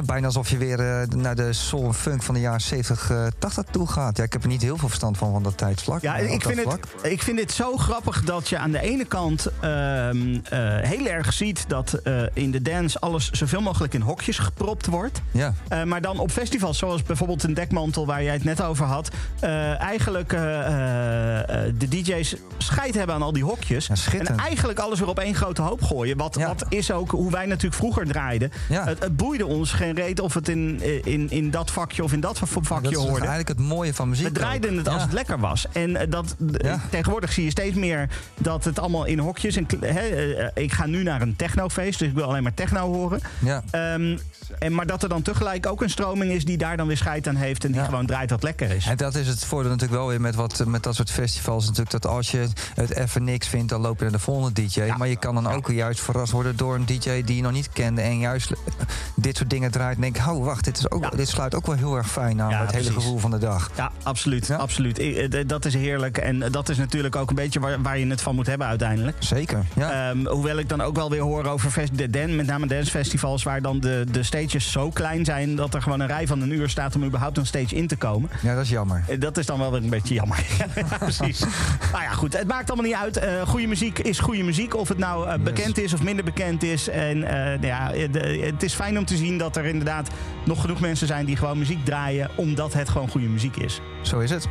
bijna alsof je weer naar de soul en funk van de jaren 70, eh 80 toe gaat. Ja, ik heb er niet heel veel verstand van, van dat tijdsvlak. Ja, ik vind, vlak. het, ik vind het zo grappig dat je aan de ene kant ehm, eh, heel erg ziet dat eh, in de dance alles zoveel mogelijk in hokjes gepropt wordt. Ja. Eh, maar dan op festivals, zoals bijvoorbeeld een dekmantel waar jij het net over had, eh, eigenlijk eh, eh, eh, de DJ's scheid hebben aan al die hokjes. Ja, en eigenlijk alles weer op één grote hoop gooien. Wat, Ja. wat is ook hoe wij natuurlijk vroeger draaiden. Ja. Het, het boeide ons geen reet of het in, eh, in, in dat vakje of in dat vakje Dat is toch hoorde. eigenlijk het mooie van muziek. We draaiden ook. het als Ja. het lekker was. En eh, dat, Ja. tegenwoordig zie je steeds meer dat het allemaal in hokjes... En, hè, eh, ik ga nu naar een technofeest, dus ik wil alleen maar techno horen. Ja. Ehm, en, maar dat er dan tegelijk ook een stroming is die daar dan weer scheid aan heeft... en die Ja. gewoon draait wat lekker is. En dat is het voordeel natuurlijk wel weer met, wat, met dat soort festivals. Natuurlijk dat als je het even niks vindt, dan loop je naar de volgende DJ. Maar je kan dan ook juist verrast worden door een DJ die je nog niet kende. En juist dit soort dingen draait. En denk, oh wacht, dit, is ook, Ja. dit sluit ook wel heel erg fijn aan het hele precies. gevoel van de dag. Ja, absoluut. Ja. absoluut. Eh, dat is heerlijk. En eh, dat is natuurlijk ook een beetje waar, waar je het van moet hebben uiteindelijk. Zeker. Ja. Ehm, hoewel ik dan ook wel weer hoor over de dan, met name dancefestivals... waar dan de, de stages zo klein zijn... dat er gewoon een rij van een uur staat om überhaupt een stage in te komen. ja, dat is jammer. Eh, Dat is dan wel weer een beetje jammer. ja, precies. nou ja, goed. Het maakt allemaal niet uit. Goede muziek is goede muziek. Of het nou bekend is of minder bekend is. En nou ja, de- het is fijn om te zien dat er inderdaad nog genoeg mensen zijn die gewoon muziek draaien. Omdat het gewoon goede muziek is. Zo is het.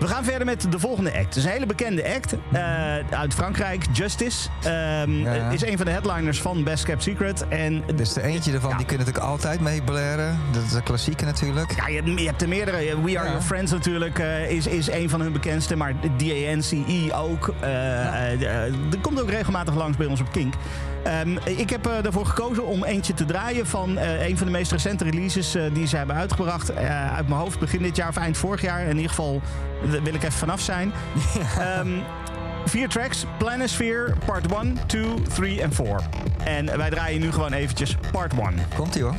We gaan verder met de volgende act. Het is een hele bekende act eh, uit Frankrijk. Justice Ehm, Ja. is een van de headliners van Best Kept Secret. En Dus de eentje ervan, Ja. die kunnen natuurlijk altijd mee blaren. Dat is de klassieke natuurlijk. Ja, je, hebt- je hebt er meerdere. We Are Ja. Your Friends natuurlijk eh, is, is een van hun bekendste. Maar DANCE ook. Eh, er komt ook regelmatig langs bij ons op Kink. Ehm, ik heb eh, ervoor gekozen om eentje te draaien van eh, een van de meest recente releases eh, die ze hebben uitgebracht. Uit mijn hoofd begin dit jaar of eind vorig jaar. In ieder geval daar wil ik even vanaf zijn. Ehm, vier tracks. Planisphere, part 1, 2, 3 en 4. En wij draaien nu gewoon eventjes part 1. Komt ie hoor.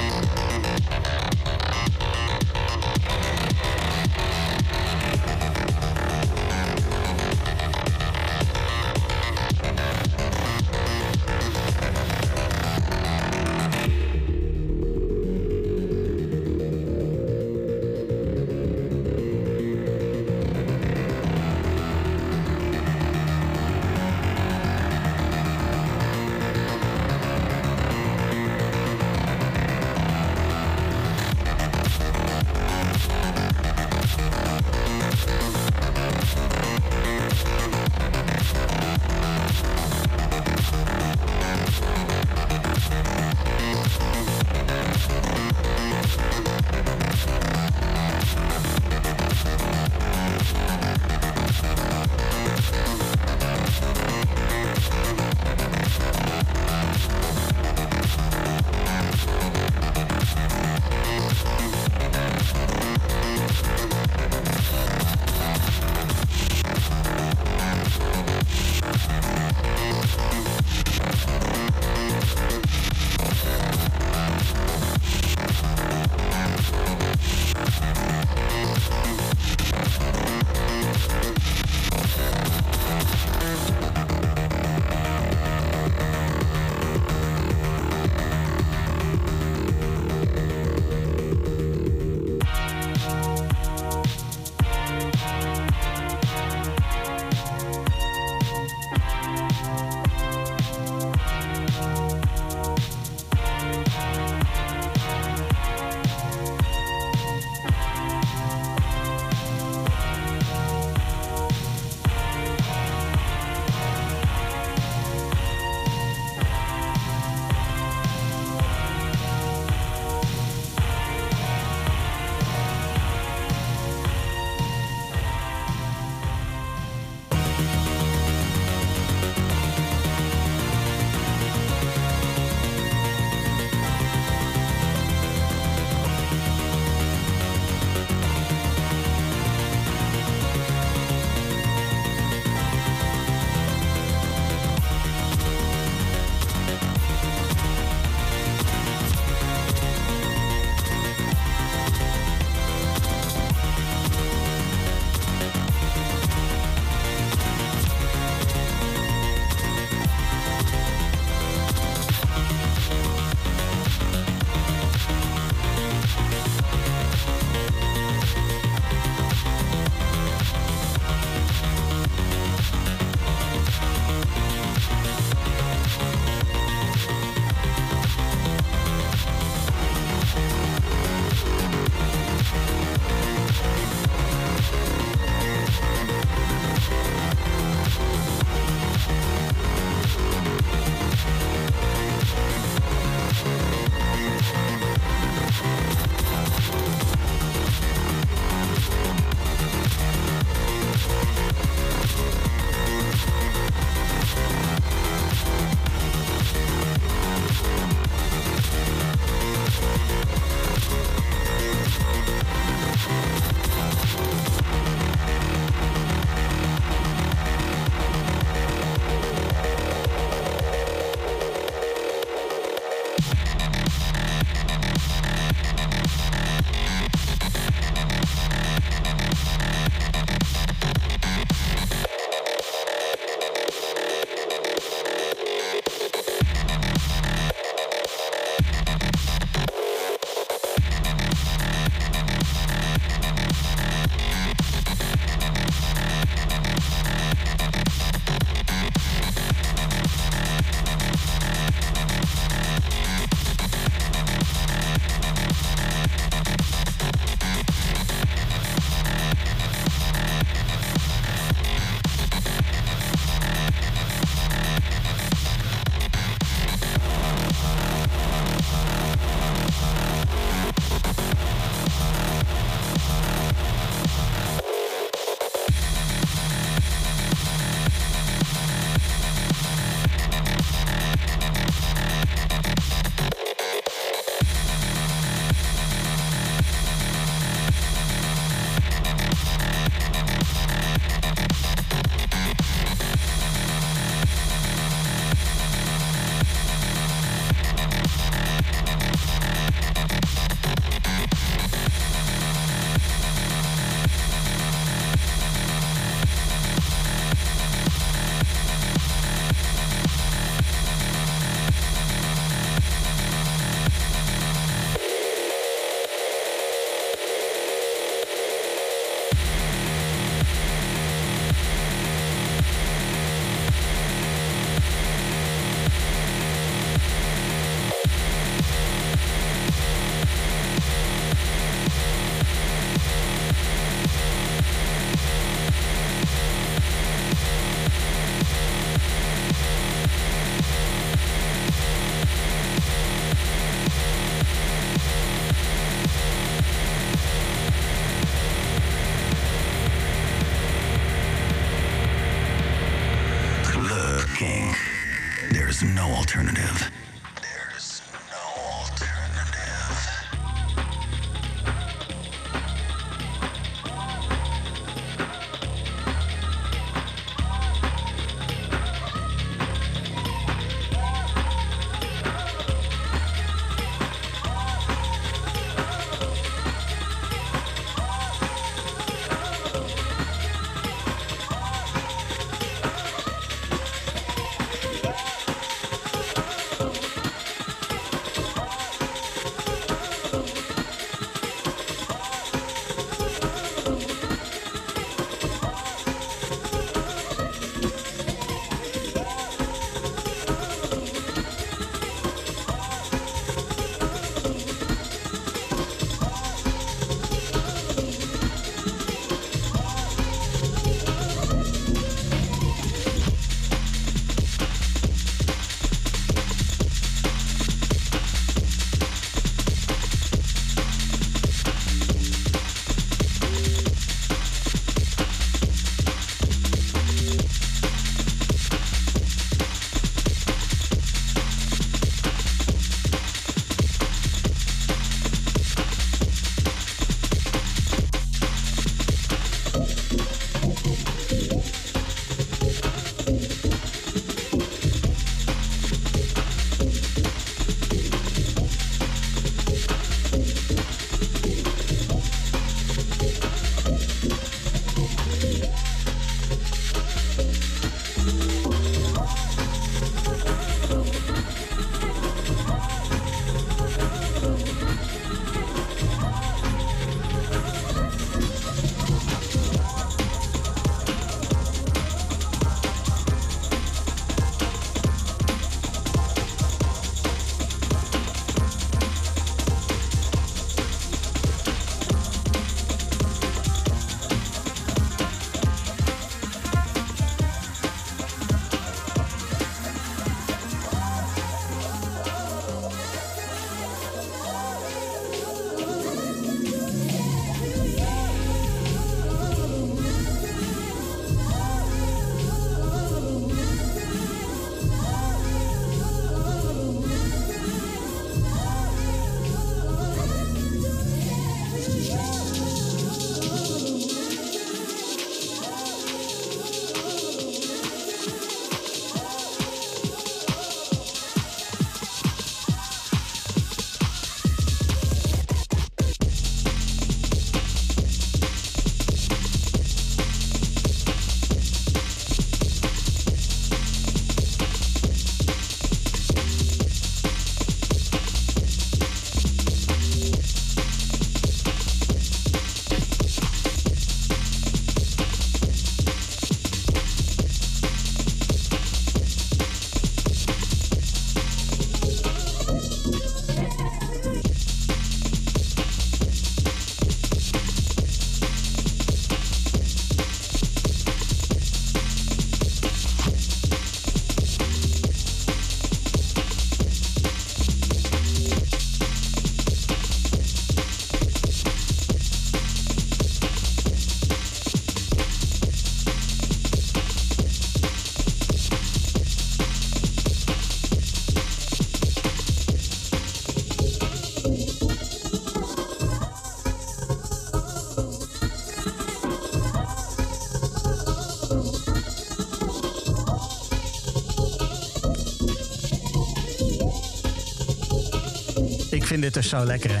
Vind dit dus zo lekker, hè?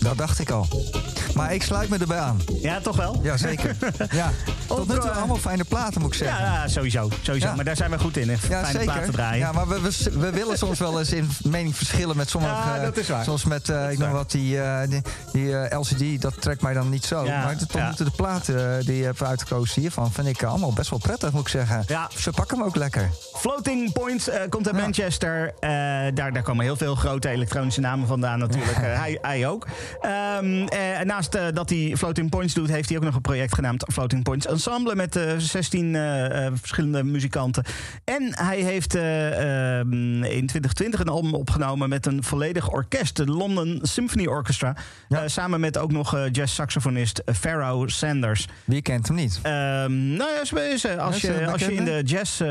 Dat dacht ik al. Maar ik sluit me erbij aan. Ja, toch wel? Ja, zeker. ja. Tot nu toe eh, allemaal fijne platen, moet ik zeggen. Ja, sowieso. sowieso. Ja. Maar daar zijn we goed in, hè? Ja, Fijne platen draaien. Ja, maar we, we, we willen soms wel eens in mening verschillen met sommige... Ja, dat is waar. Zoals met, eh, ik noem wat, die, eh, die, die, LCD, dat trekt mij dan niet zo. Ja, maar tot nu toe de platen die je hebt uitgekozen hiervan... vind ik allemaal best wel prettig, moet ik zeggen. Ja. Ze pakken hem ook lekker. Floating Points eh, komt uit Ja. Manchester. Eh, daar, daar komen heel veel grote elektronische namen vandaan natuurlijk. Eh, hij, hij ook. Ehm, eh, naast dat hij Floating Points doet, heeft hij ook nog een project genaamd Floating Points ensemble met eh, 16 eh, eh, verschillende muzikanten. En hij heeft eh, ehm, in 2020 een album opgenomen met een volledig orkest. De London Symphony Orchestra. Ja. Samen met ook nog jazz-saxofonist Pharaoh Sanders. Wie kent hem niet? Ehm, nou ja, als, je, als je in de jazz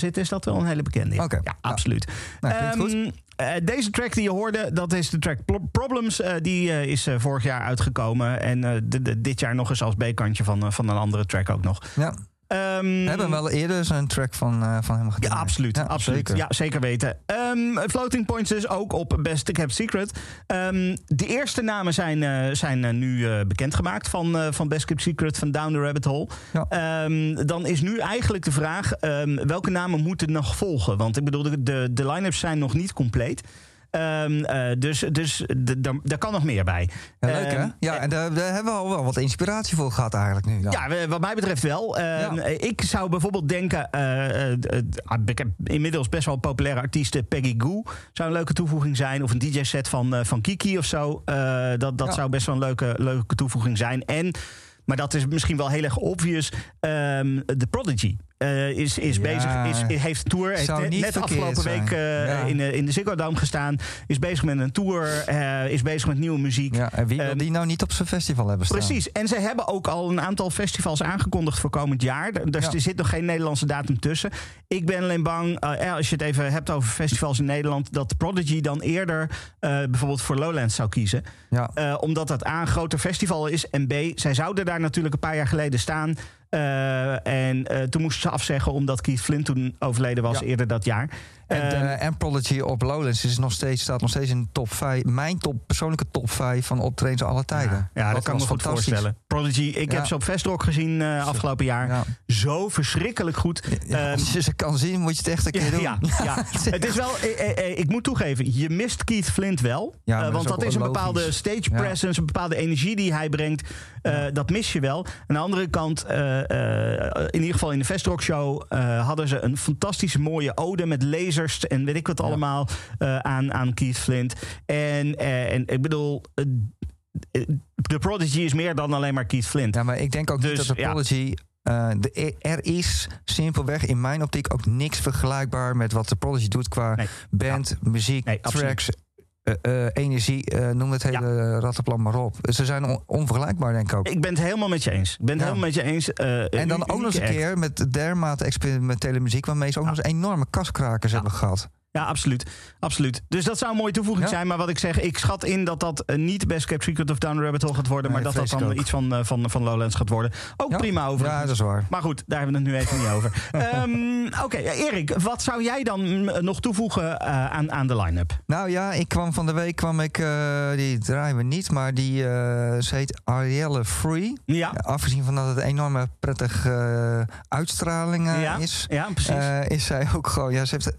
zit, is dat wel een hele bekende. ja. Ja. absoluut. Nou. Ehm, eh, deze track die je hoorde, dat is de track Pro- Problems. Eh, die eh, is vorig jaar uitgekomen. En dit jaar nog eens als B-kantje van, van een andere track ook nog. Ja. Ehm, We hebben wel eerder zo'n track van, eh, van hem gedaan. ja, absoluut. absoluut. Zeker. Ja, zeker weten. Ehm, floating Points dus ook op Best Kept Secret. Ehm, de eerste namen zijn, eh, zijn eh, nu bekendgemaakt van, van Best Kept Secret, van Down the Rabbit Hole. Ja. Dan is nu eigenlijk de vraag, welke namen moeten nog volgen? Want ik bedoel, de, de, de line-ups zijn nog niet compleet. Ehm, eh, dus dus de- daar- kan nog meer bij. Ja, leuk hè? Ehm, Ja, en daar, daar hebben we al wel wat inspiratie voor gehad eigenlijk nu. dan. Ja, wat mij betreft wel. Ehm, Ja. Ik zou bijvoorbeeld denken... eh, eh, eh, ik heb inmiddels best wel populaire artiesten. Peggy Goo zou een leuke toevoeging zijn. Of een DJ-set van, eh, van Kiki of zo. Eh, dat dat Ja. zou best wel een leuke, leuke toevoeging zijn. En, maar dat is misschien wel heel erg obvious... The Prodigy. Eh, is, is Ja. bezig, is, heeft tour. Heeft Zou net, afgelopen zijn. week eh, Ja. in, de, in de Ziggo Dome gestaan. Is bezig met een tour. eh, is bezig met nieuwe muziek. Ja, en wie wil die nou niet op zijn festival hebben staan? Precies. En ze hebben ook al een aantal festivals aangekondigd voor komend jaar. Dus Ja. er zit nog geen Nederlandse datum tussen. Ik ben alleen bang, als je het even hebt over festivals in Nederland... dat Prodigy dan eerder bijvoorbeeld voor Lowlands zou kiezen. Ja. Omdat dat A, een groter festival is. En B, zij zouden daar natuurlijk een paar jaar geleden staan. Eh, en eh, toen moesten ze afzeggen omdat Keith Flint toen overleden was Ja. eerder dat jaar. En, uh, en Prodigy op Lowlands is nog steeds, staat nog steeds in de top 5. Mijn top, persoonlijke top 5 van optredens aller tijden. Ja, dat, kan ik me goed fantastisch. voorstellen. Prodigy, ik heb ze op Festrock gezien eh, afgelopen jaar. Ja. Zo verschrikkelijk goed. Ehm, als je ze kan zien, moet je het echt een keer doen. Ja, ja. het is wel. eh, eh, eh, ik moet toegeven, je mist Keith Flint wel. Eh, want dat is een bepaalde stage presence, een bepaalde energie die hij brengt. Eh, Dat mis je wel. Aan de andere kant, eh, eh, in ieder geval in de Festrock Show eh, hadden ze een fantastische mooie ode met lasers en weet ik wat allemaal eh, aan, aan Keith Flint. En, eh, en ik bedoel. de Prodigy is meer dan alleen maar Keith Flint. Ja, maar ik denk ook Dus, niet dat de. Prodigy... eh, de, er is simpelweg in mijn optiek ook niks vergelijkbaar met wat de Prodigy doet qua Nee. band, muziek, Nee, tracks, eh, energie, eh, noem het hele rattenplan maar op. Ze zijn on- onvergelijkbaar, denk ik ook. Ik ben het helemaal met je eens. Ik ben het Ja. helemaal met je eens. en dan ook nog eens een keer met dermate experimentele muziek... waarmee ze ook nog eens enorme kaskrakers hebben gehad. Ja, absoluut. absoluut. Dus dat zou een mooie toevoeging Ja. zijn. Maar wat ik zeg, ik schat in dat dat eh, niet Best Kept Secret of Down Rabbit Hole gaat worden. Nee, maar dat dat dan ook. iets van, eh, van, van Lowlands gaat worden. Ook Ja. prima overigens. Ja, dat is waar. Maar goed, daar hebben we het nu even niet over. Ehm, Oké, Erik, wat zou jij dan mm, nog toevoegen eh, aan, aan de line-up? Nou ja, ik kwam van de week, kwam ik, eh, die draaien we niet, maar die, eh ze heet Arielle Free. Ja, afgezien van dat het een enorme prettige eh, uitstraling eh, ja, is, ja precies. eh, is zij ook gewoon, ja, ze heeft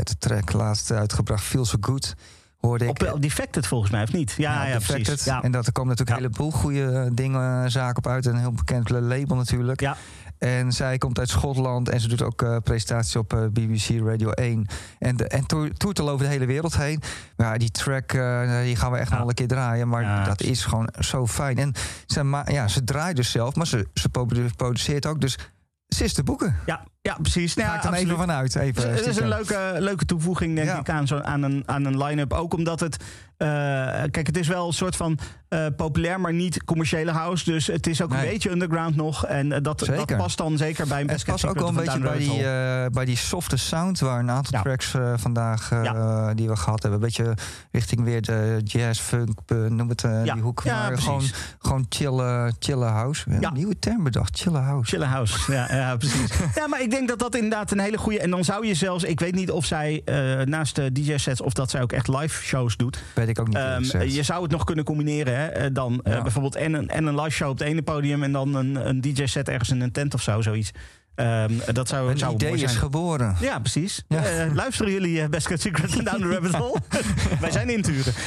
vette track laatst uitgebracht, Feel So Good, hoorde ik. op uh, Defected volgens mij, of niet? Ja, ja, Defected. precies. Ja. En dat er komen natuurlijk Ja. een heleboel goede dingen, eh, zaken op uit. Een heel bekend label natuurlijk. Ja. En zij komt uit Schotland en ze doet ook eh, presentaties op eh, BBC Radio 1. En, de, en toer- toert al over de hele wereld heen. Maar ja, die track eh, die gaan we echt Ja. nog een keer draaien. Maar Ja, dat is gewoon zo fijn. En ze, ja, ze draait dus zelf, maar ze, ze produ- produceert ook. Dus ze is te boeken. Ja, ja, precies. Nou, Ga ik dan absoluut. even vanuit. Even, Het is een stiekem. leuke, leuke toevoeging, denk Ja. ik, aan, zo, aan een, aan een line-up. Ook omdat het. eh, kijk, het is wel een soort van eh, populair, maar niet commerciële house. Dus het is ook een beetje underground nog. En eh, dat, dat past dan zeker bij een Het past ook wel een beetje bij die, eh, bij die softe sound waar een aantal Ja. tracks eh, vandaag eh, Ja. die we gehad hebben. Een beetje richting weer de jazz, funk, eh, noem het eh, die hoek. Ja, maar gewoon, gewoon chille, chille house. Een nieuwe term bedacht, chille house. Chille House. Ja, ja, precies. ja, maar ik denk dat dat inderdaad een hele goede. En dan zou je zelfs, ik weet niet of zij eh, naast de DJ-sets, of dat zij ook echt live shows doet. Weet ik ook niet. Ehm, gezegd. je zou het nog kunnen combineren. Hè? Eh, Dan eh, bijvoorbeeld en een, en een live show op het ene podium en dan een, een DJ-set ergens in een tent of zo, zoiets. Ehm, dat zou, Een zou idee is geboren. Ja, precies. Ja. Eh, luisteren jullie eh, Best Kept Secret Down the Rabbit Hole? wij zijn inturen.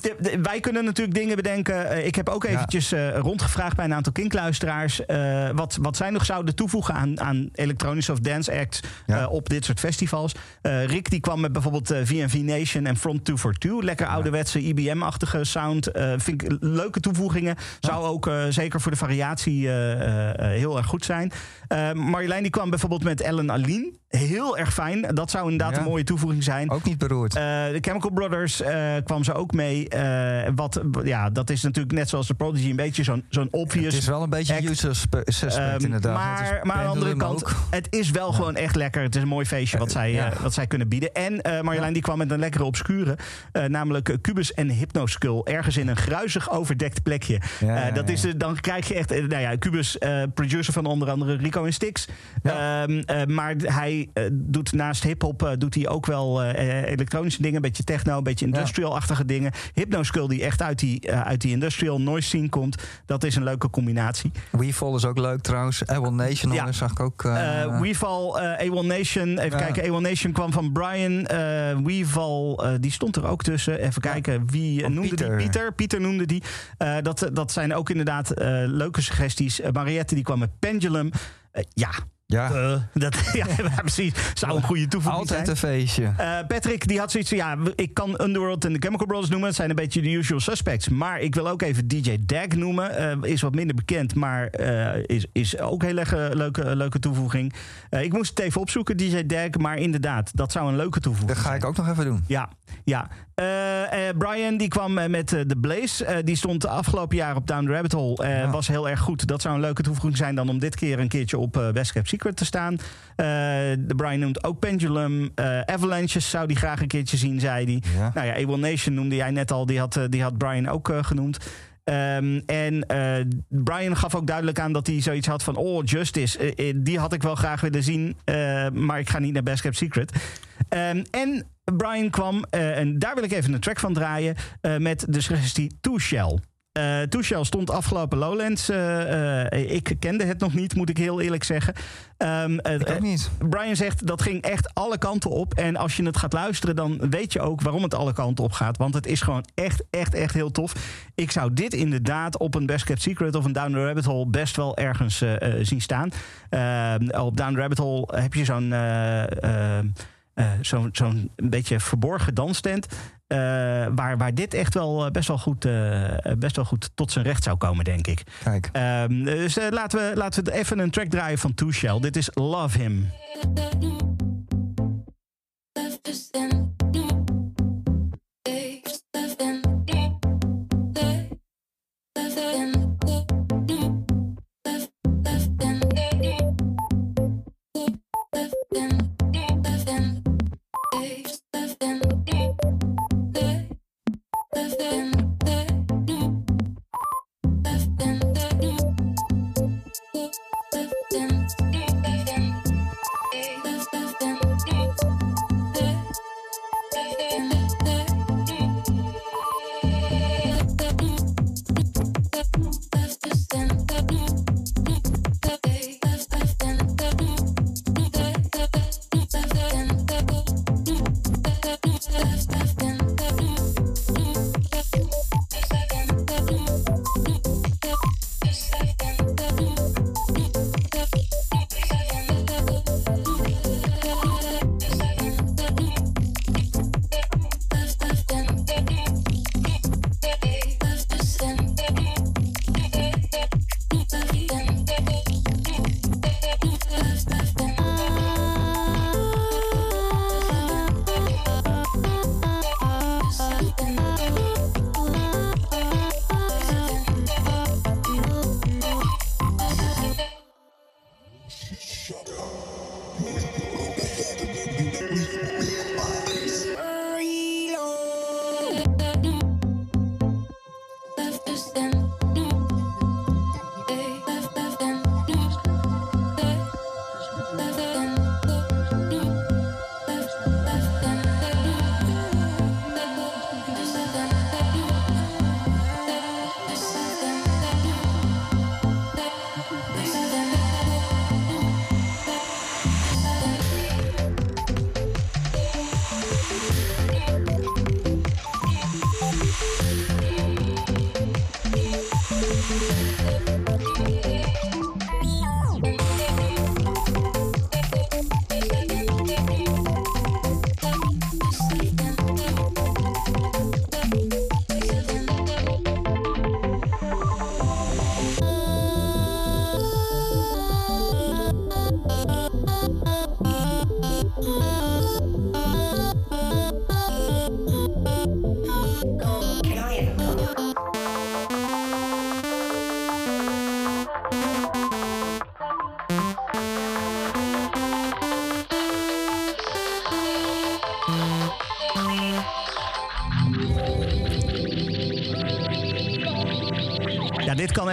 De- wij kunnen natuurlijk dingen bedenken. Eh, ik heb ook eventjes rondgevraagd bij een aantal kinkluisteraars... wat, wat zij nog zouden toevoegen aan, aan elektronische of dance acts... Ja. op dit soort festivals. Rick die kwam met bijvoorbeeld VNV Nation en Front 242. Lekker ouderwetse IBM-achtige sound. Eh, vind ik leuke toevoegingen. Zou ook zeker voor de variatie heel erg goed zijn. Eh, Marjolein die kwam bijvoorbeeld met Ellen Aline. Heel erg fijn. Dat zou inderdaad Ja. een mooie toevoeging zijn. Ook niet beroerd. Eh, de Chemical Brothers eh, kwam ze ook mee. Eh, wat, ja, dat is natuurlijk net zoals de Prodigy een beetje zo'n zo'n obvious. het is wel een beetje act. user suspect Ehm, inderdaad. Maar, maar aan de andere kant, ook. het is wel gewoon echt lekker. Het is een mooi feestje wat zij, eh, wat zij kunnen bieden. En eh, Marjolein die kwam met een lekkere obscure. eh, namelijk eh, Cubus en Hypnoskull. Ergens in een gruizig overdekt plekje. Eh, dat is, eh, dan krijg je echt... eh, nou ja, Cubus, eh, producer van onder andere Rico en Stix. Ehm, eh, maar hij eh, doet naast hip-hop doet hij ook wel elektronische dingen. Een beetje techno, een beetje industrial-achtige dingen. Hypnoskull die echt uit die, uit die industrial noise scene komt. Dat is een leuke combinatie. Weefall is ook leuk trouwens. Able Nation Ja. zag ik ook. eh A1 Nation. Even kijken, A1 Nation kwam van Brian. Weeval, eh, die stond er ook tussen. Even kijken, wie noemde Pieter. die? Pieter. Pieter noemde die. Dat, dat zijn ook inderdaad leuke suggesties. Mariette die kwam met Pendulum. Eh, ja, ja, eh, dat, ja, precies. Zou een goede toevoeging altijd zijn. een feestje. Eh, Patrick die had zoiets van, ja, ik kan Underworld en de Chemical Brothers noemen. Het zijn een beetje de usual suspects. Maar ik wil ook even DJ Dag noemen. Eh, is wat minder bekend, maar is, is ook een heel erg, leuke, leuke toevoeging. Ik moest het even opzoeken, DJ Dag. Maar inderdaad, dat zou een leuke toevoeging Dat ga zijn. ik ook nog even doen. Ja, ja. Brian die kwam met de Blaze. Die stond afgelopen jaar op Down the Rabbit Hole. Ja. Was heel erg goed. Dat zou een leuke toevoeging zijn dan om dit keer een keertje op Best Kept Secret te staan. Eh, de Brian noemt ook Pendulum. Eh, Avalanches zou die graag een keertje zien, zei hij. Ja. Nou ja, Able Nation noemde jij net al. Die had, eh, die had Brian ook genoemd. Ehm, en Brian gaf ook duidelijk aan dat hij zoiets had van... oh, Justice, die had ik wel graag willen zien... maar ik ga niet naar Best Kept Secret. Ehm, en Brian kwam, en daar wil ik even een track van draaien... met de suggestie Two Shell. Shell stond afgelopen Lowlands. eh, eh, ik kende het nog niet, moet ik heel eerlijk zeggen. Ehm, eh, Ik ook niet. Brian zegt dat ging echt alle kanten op. En als je het gaat luisteren, dan weet je ook waarom het alle kanten op gaat. Want het is gewoon echt, echt, echt heel tof. Ik zou dit inderdaad op een Best Kept Secret of een Down the Rabbit Hole best wel ergens zien staan. Ehm, op Down the Rabbit Hole heb je zo'n. eh, zo'n beetje verborgen danstent. Eh, waar, waar dit echt wel eh, best wel, goed, eh, best wel goed tot zijn recht zou komen, denk ik. Kijk. Ehm, dus laten, we, laten we even een track draaien van Two Shell. Dit is Love Him.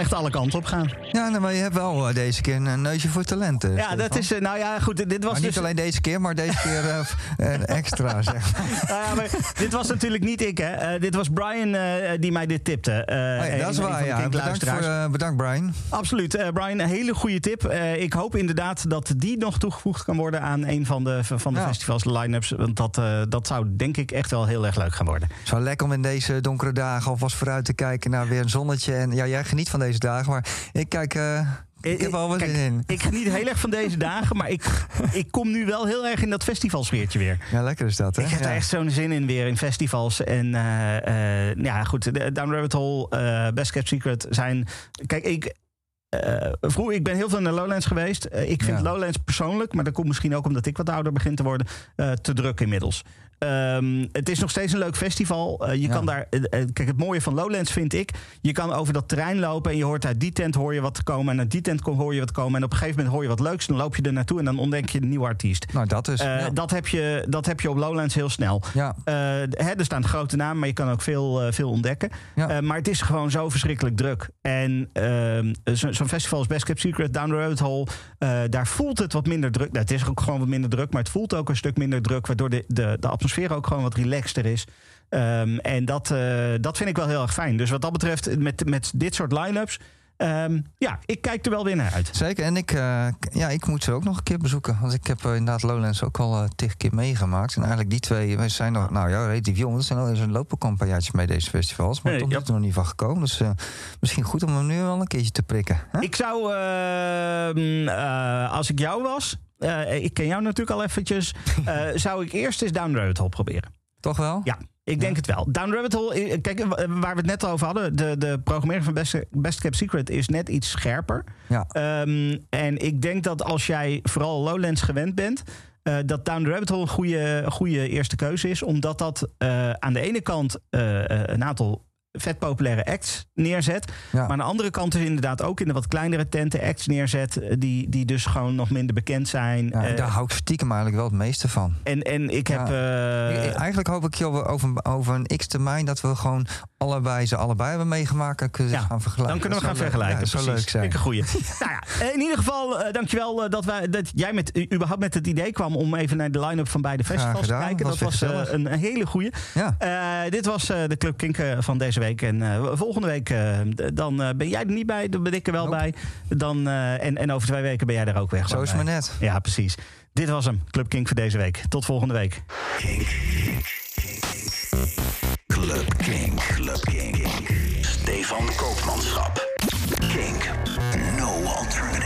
Echt alle kanten op gaan. Ja, nou, maar je hebt wel eh, deze keer een neusje voor talenten. Ja, dat is, eh, nou ja, goed, dit was Maar niet dus... alleen deze keer, maar deze keer eh, een extra, zeg maar. Nou ja, maar dit was natuurlijk niet ik, hè. Dit was Brian die mij dit tipte. Hey, dat is waar, ja. Bedankt, voor, bedankt, Brian. Absoluut. Brian, een hele goede tip. Ik hoop inderdaad dat die nog toegevoegd kan worden aan een van de, van de Ja. festivals, line-ups. Want dat, dat zou denk ik echt wel heel erg leuk gaan worden. Het is wel lekker om in deze donkere dagen alvast vooruit te kijken naar weer een zonnetje. En ja, jij geniet van deze dagen, maar ik kijk... eh, ik heb wel wat Kijk, zin in. Ik geniet heel erg van deze dagen, maar ik, ik kom nu wel heel erg in dat festivalsfeertje weer. Ja, lekker is dat, hè? Ik heb ja. er echt zo'n zin in weer in festivals. En eh, eh, ja, goed, Down Rabbit Hole, eh, Best Kept Secret zijn... Kijk, ik... eh vroeger, ik ben heel veel naar Lowlands geweest. Eh, ik vind Ja. Lowlands persoonlijk, maar dat komt misschien ook omdat ik wat ouder begin te worden, eh, te druk inmiddels. Ehm, het is nog steeds een leuk festival. Eh, je Ja. kan daar, eh, eh, kijk, het mooie van Lowlands vind ik, je kan over dat terrein lopen en je hoort uit die tent hoor je wat komen en uit die tent kom- hoor je wat komen en op een gegeven moment hoor je wat leuks, dan loop je er naartoe en dan ontdek je een nieuwe artiest. Nou, dat is... Ja. dat, heb je, dat heb je op Lowlands heel snel. ja. Hè, er staan grote namen, maar je kan ook veel, veel ontdekken. Ja. Maar het is gewoon zo verschrikkelijk druk. En ehm, zo- zo'n festival als Best Kept Secret, Down the Hole... eh, daar voelt het wat minder druk. Nou, het is ook gewoon wat minder druk, maar het voelt ook een stuk minder druk... waardoor de, de, de atmosfeer ook gewoon wat relaxter is. Ehm, en dat, eh, dat vind ik wel heel erg fijn. Dus wat dat betreft, met, met dit soort line-ups... ehm, ja, ik kijk er wel weer naar uit. Zeker, en ik, eh, ja, ik moet ze ook nog een keer bezoeken. Want ik heb eh, inderdaad Lowlands ook al eh, tig keer meegemaakt. En eigenlijk die twee, wij zijn nog, nou ja, relatief jong. Er zijn al eens een lopen al een paar jaartjes mee deze festivals. Maar Nee, toch ja. is er nog niet van gekomen. Dus misschien goed om hem nu wel een keertje te prikken. hè? Ik zou, ehm, eh, als ik jou was... eh, ik ken jou natuurlijk al eventjes... eh, zou ik eerst eens Down Rabbit Hole proberen. Toch wel? Ja, ik denk het wel. Down Rabbit Hole, kijk, waar we het net over hadden, de, de programmering van Best, Best Kept Secret is net iets scherper. Ja. Ehm, en ik denk dat als jij vooral Lowlands gewend bent, eh, dat Down the Rabbit Hole een goede, goede eerste keuze is. Omdat dat aan de ene kant een aantal vet populaire acts neerzet. Ja. Maar aan de andere kant is inderdaad ook in de wat kleinere tenten acts neerzet... eh, die, die dus gewoon nog minder bekend zijn. Ja, Eh, daar hou ik stiekem eigenlijk wel het meeste van. en, en ik heb... Ja. eh, Eigenlijk hoop ik over, over een x-termijn dat we gewoon allebei ze allebei hebben meegemaakt. En kunnen ze gaan vergelijken. Dan kunnen we gaan leuk- vergelijken. Dat zou precies. leuk zijn. Vind ik een goeie. nou ja, in ieder geval, dankjewel dat, wij, dat jij met, überhaupt met het idee kwam om even naar de line-up van beide festivals te kijken. was Dat was een, hele goeie. Ja. Dit was de Club Kink eh, van deze week. En eh, volgende week eh, dan eh, ben jij er niet bij, dan ben ik er wel Nope. bij. Dan, eh, en, en over twee weken ben jij er ook weer. Zo is maar net. Ja, precies. Dit was hem, Club Kink voor deze week. Tot volgende week. Club King. Stefan Koopmanschap. King. No alternative.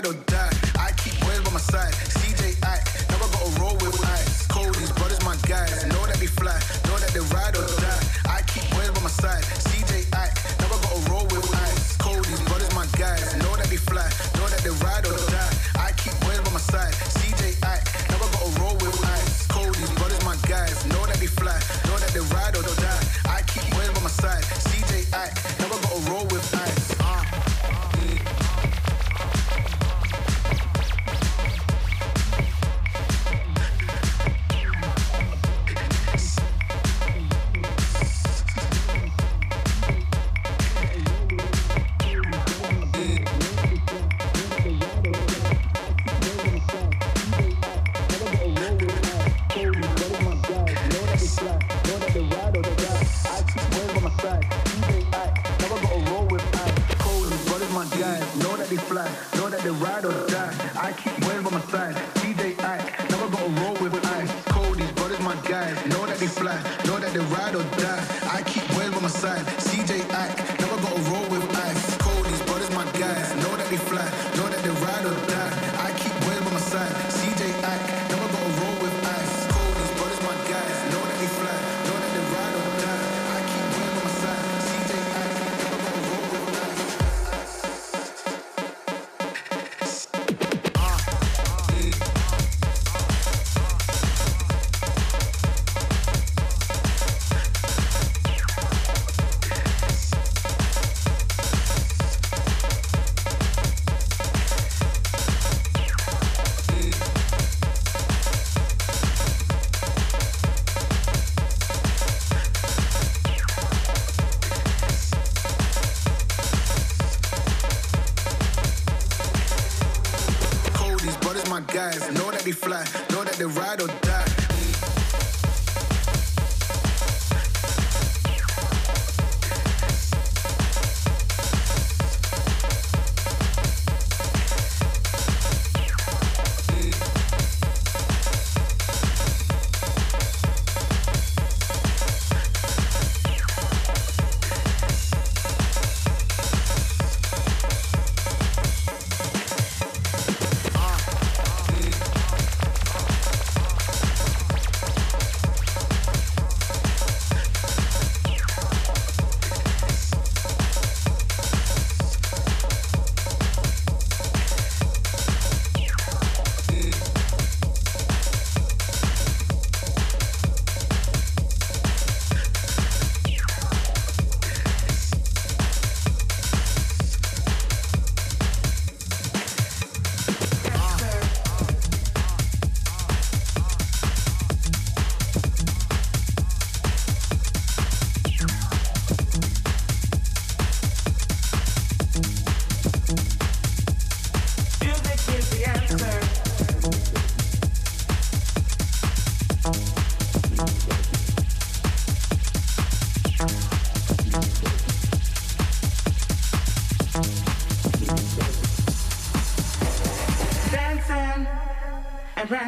I don't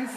Thanks,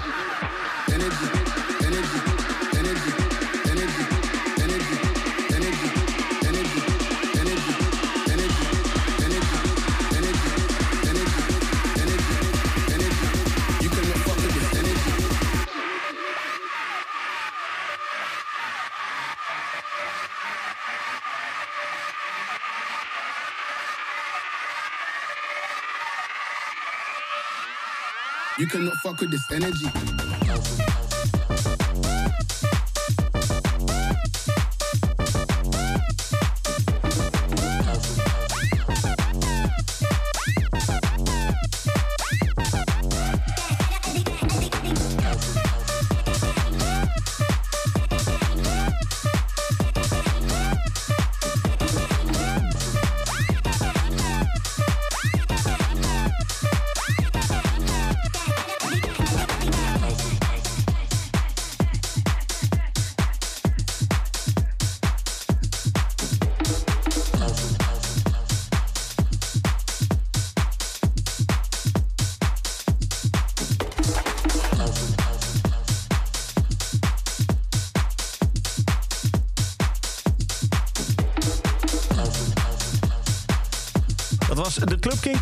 Fuck with this energy.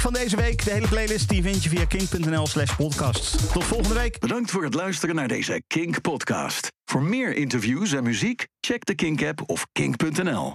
Van deze week. De hele playlist die vind je via kink.nl slash podcast. Tot volgende week. Bedankt voor het luisteren naar deze Kink podcast. Voor meer interviews en muziek, check de Kink app of kink.nl.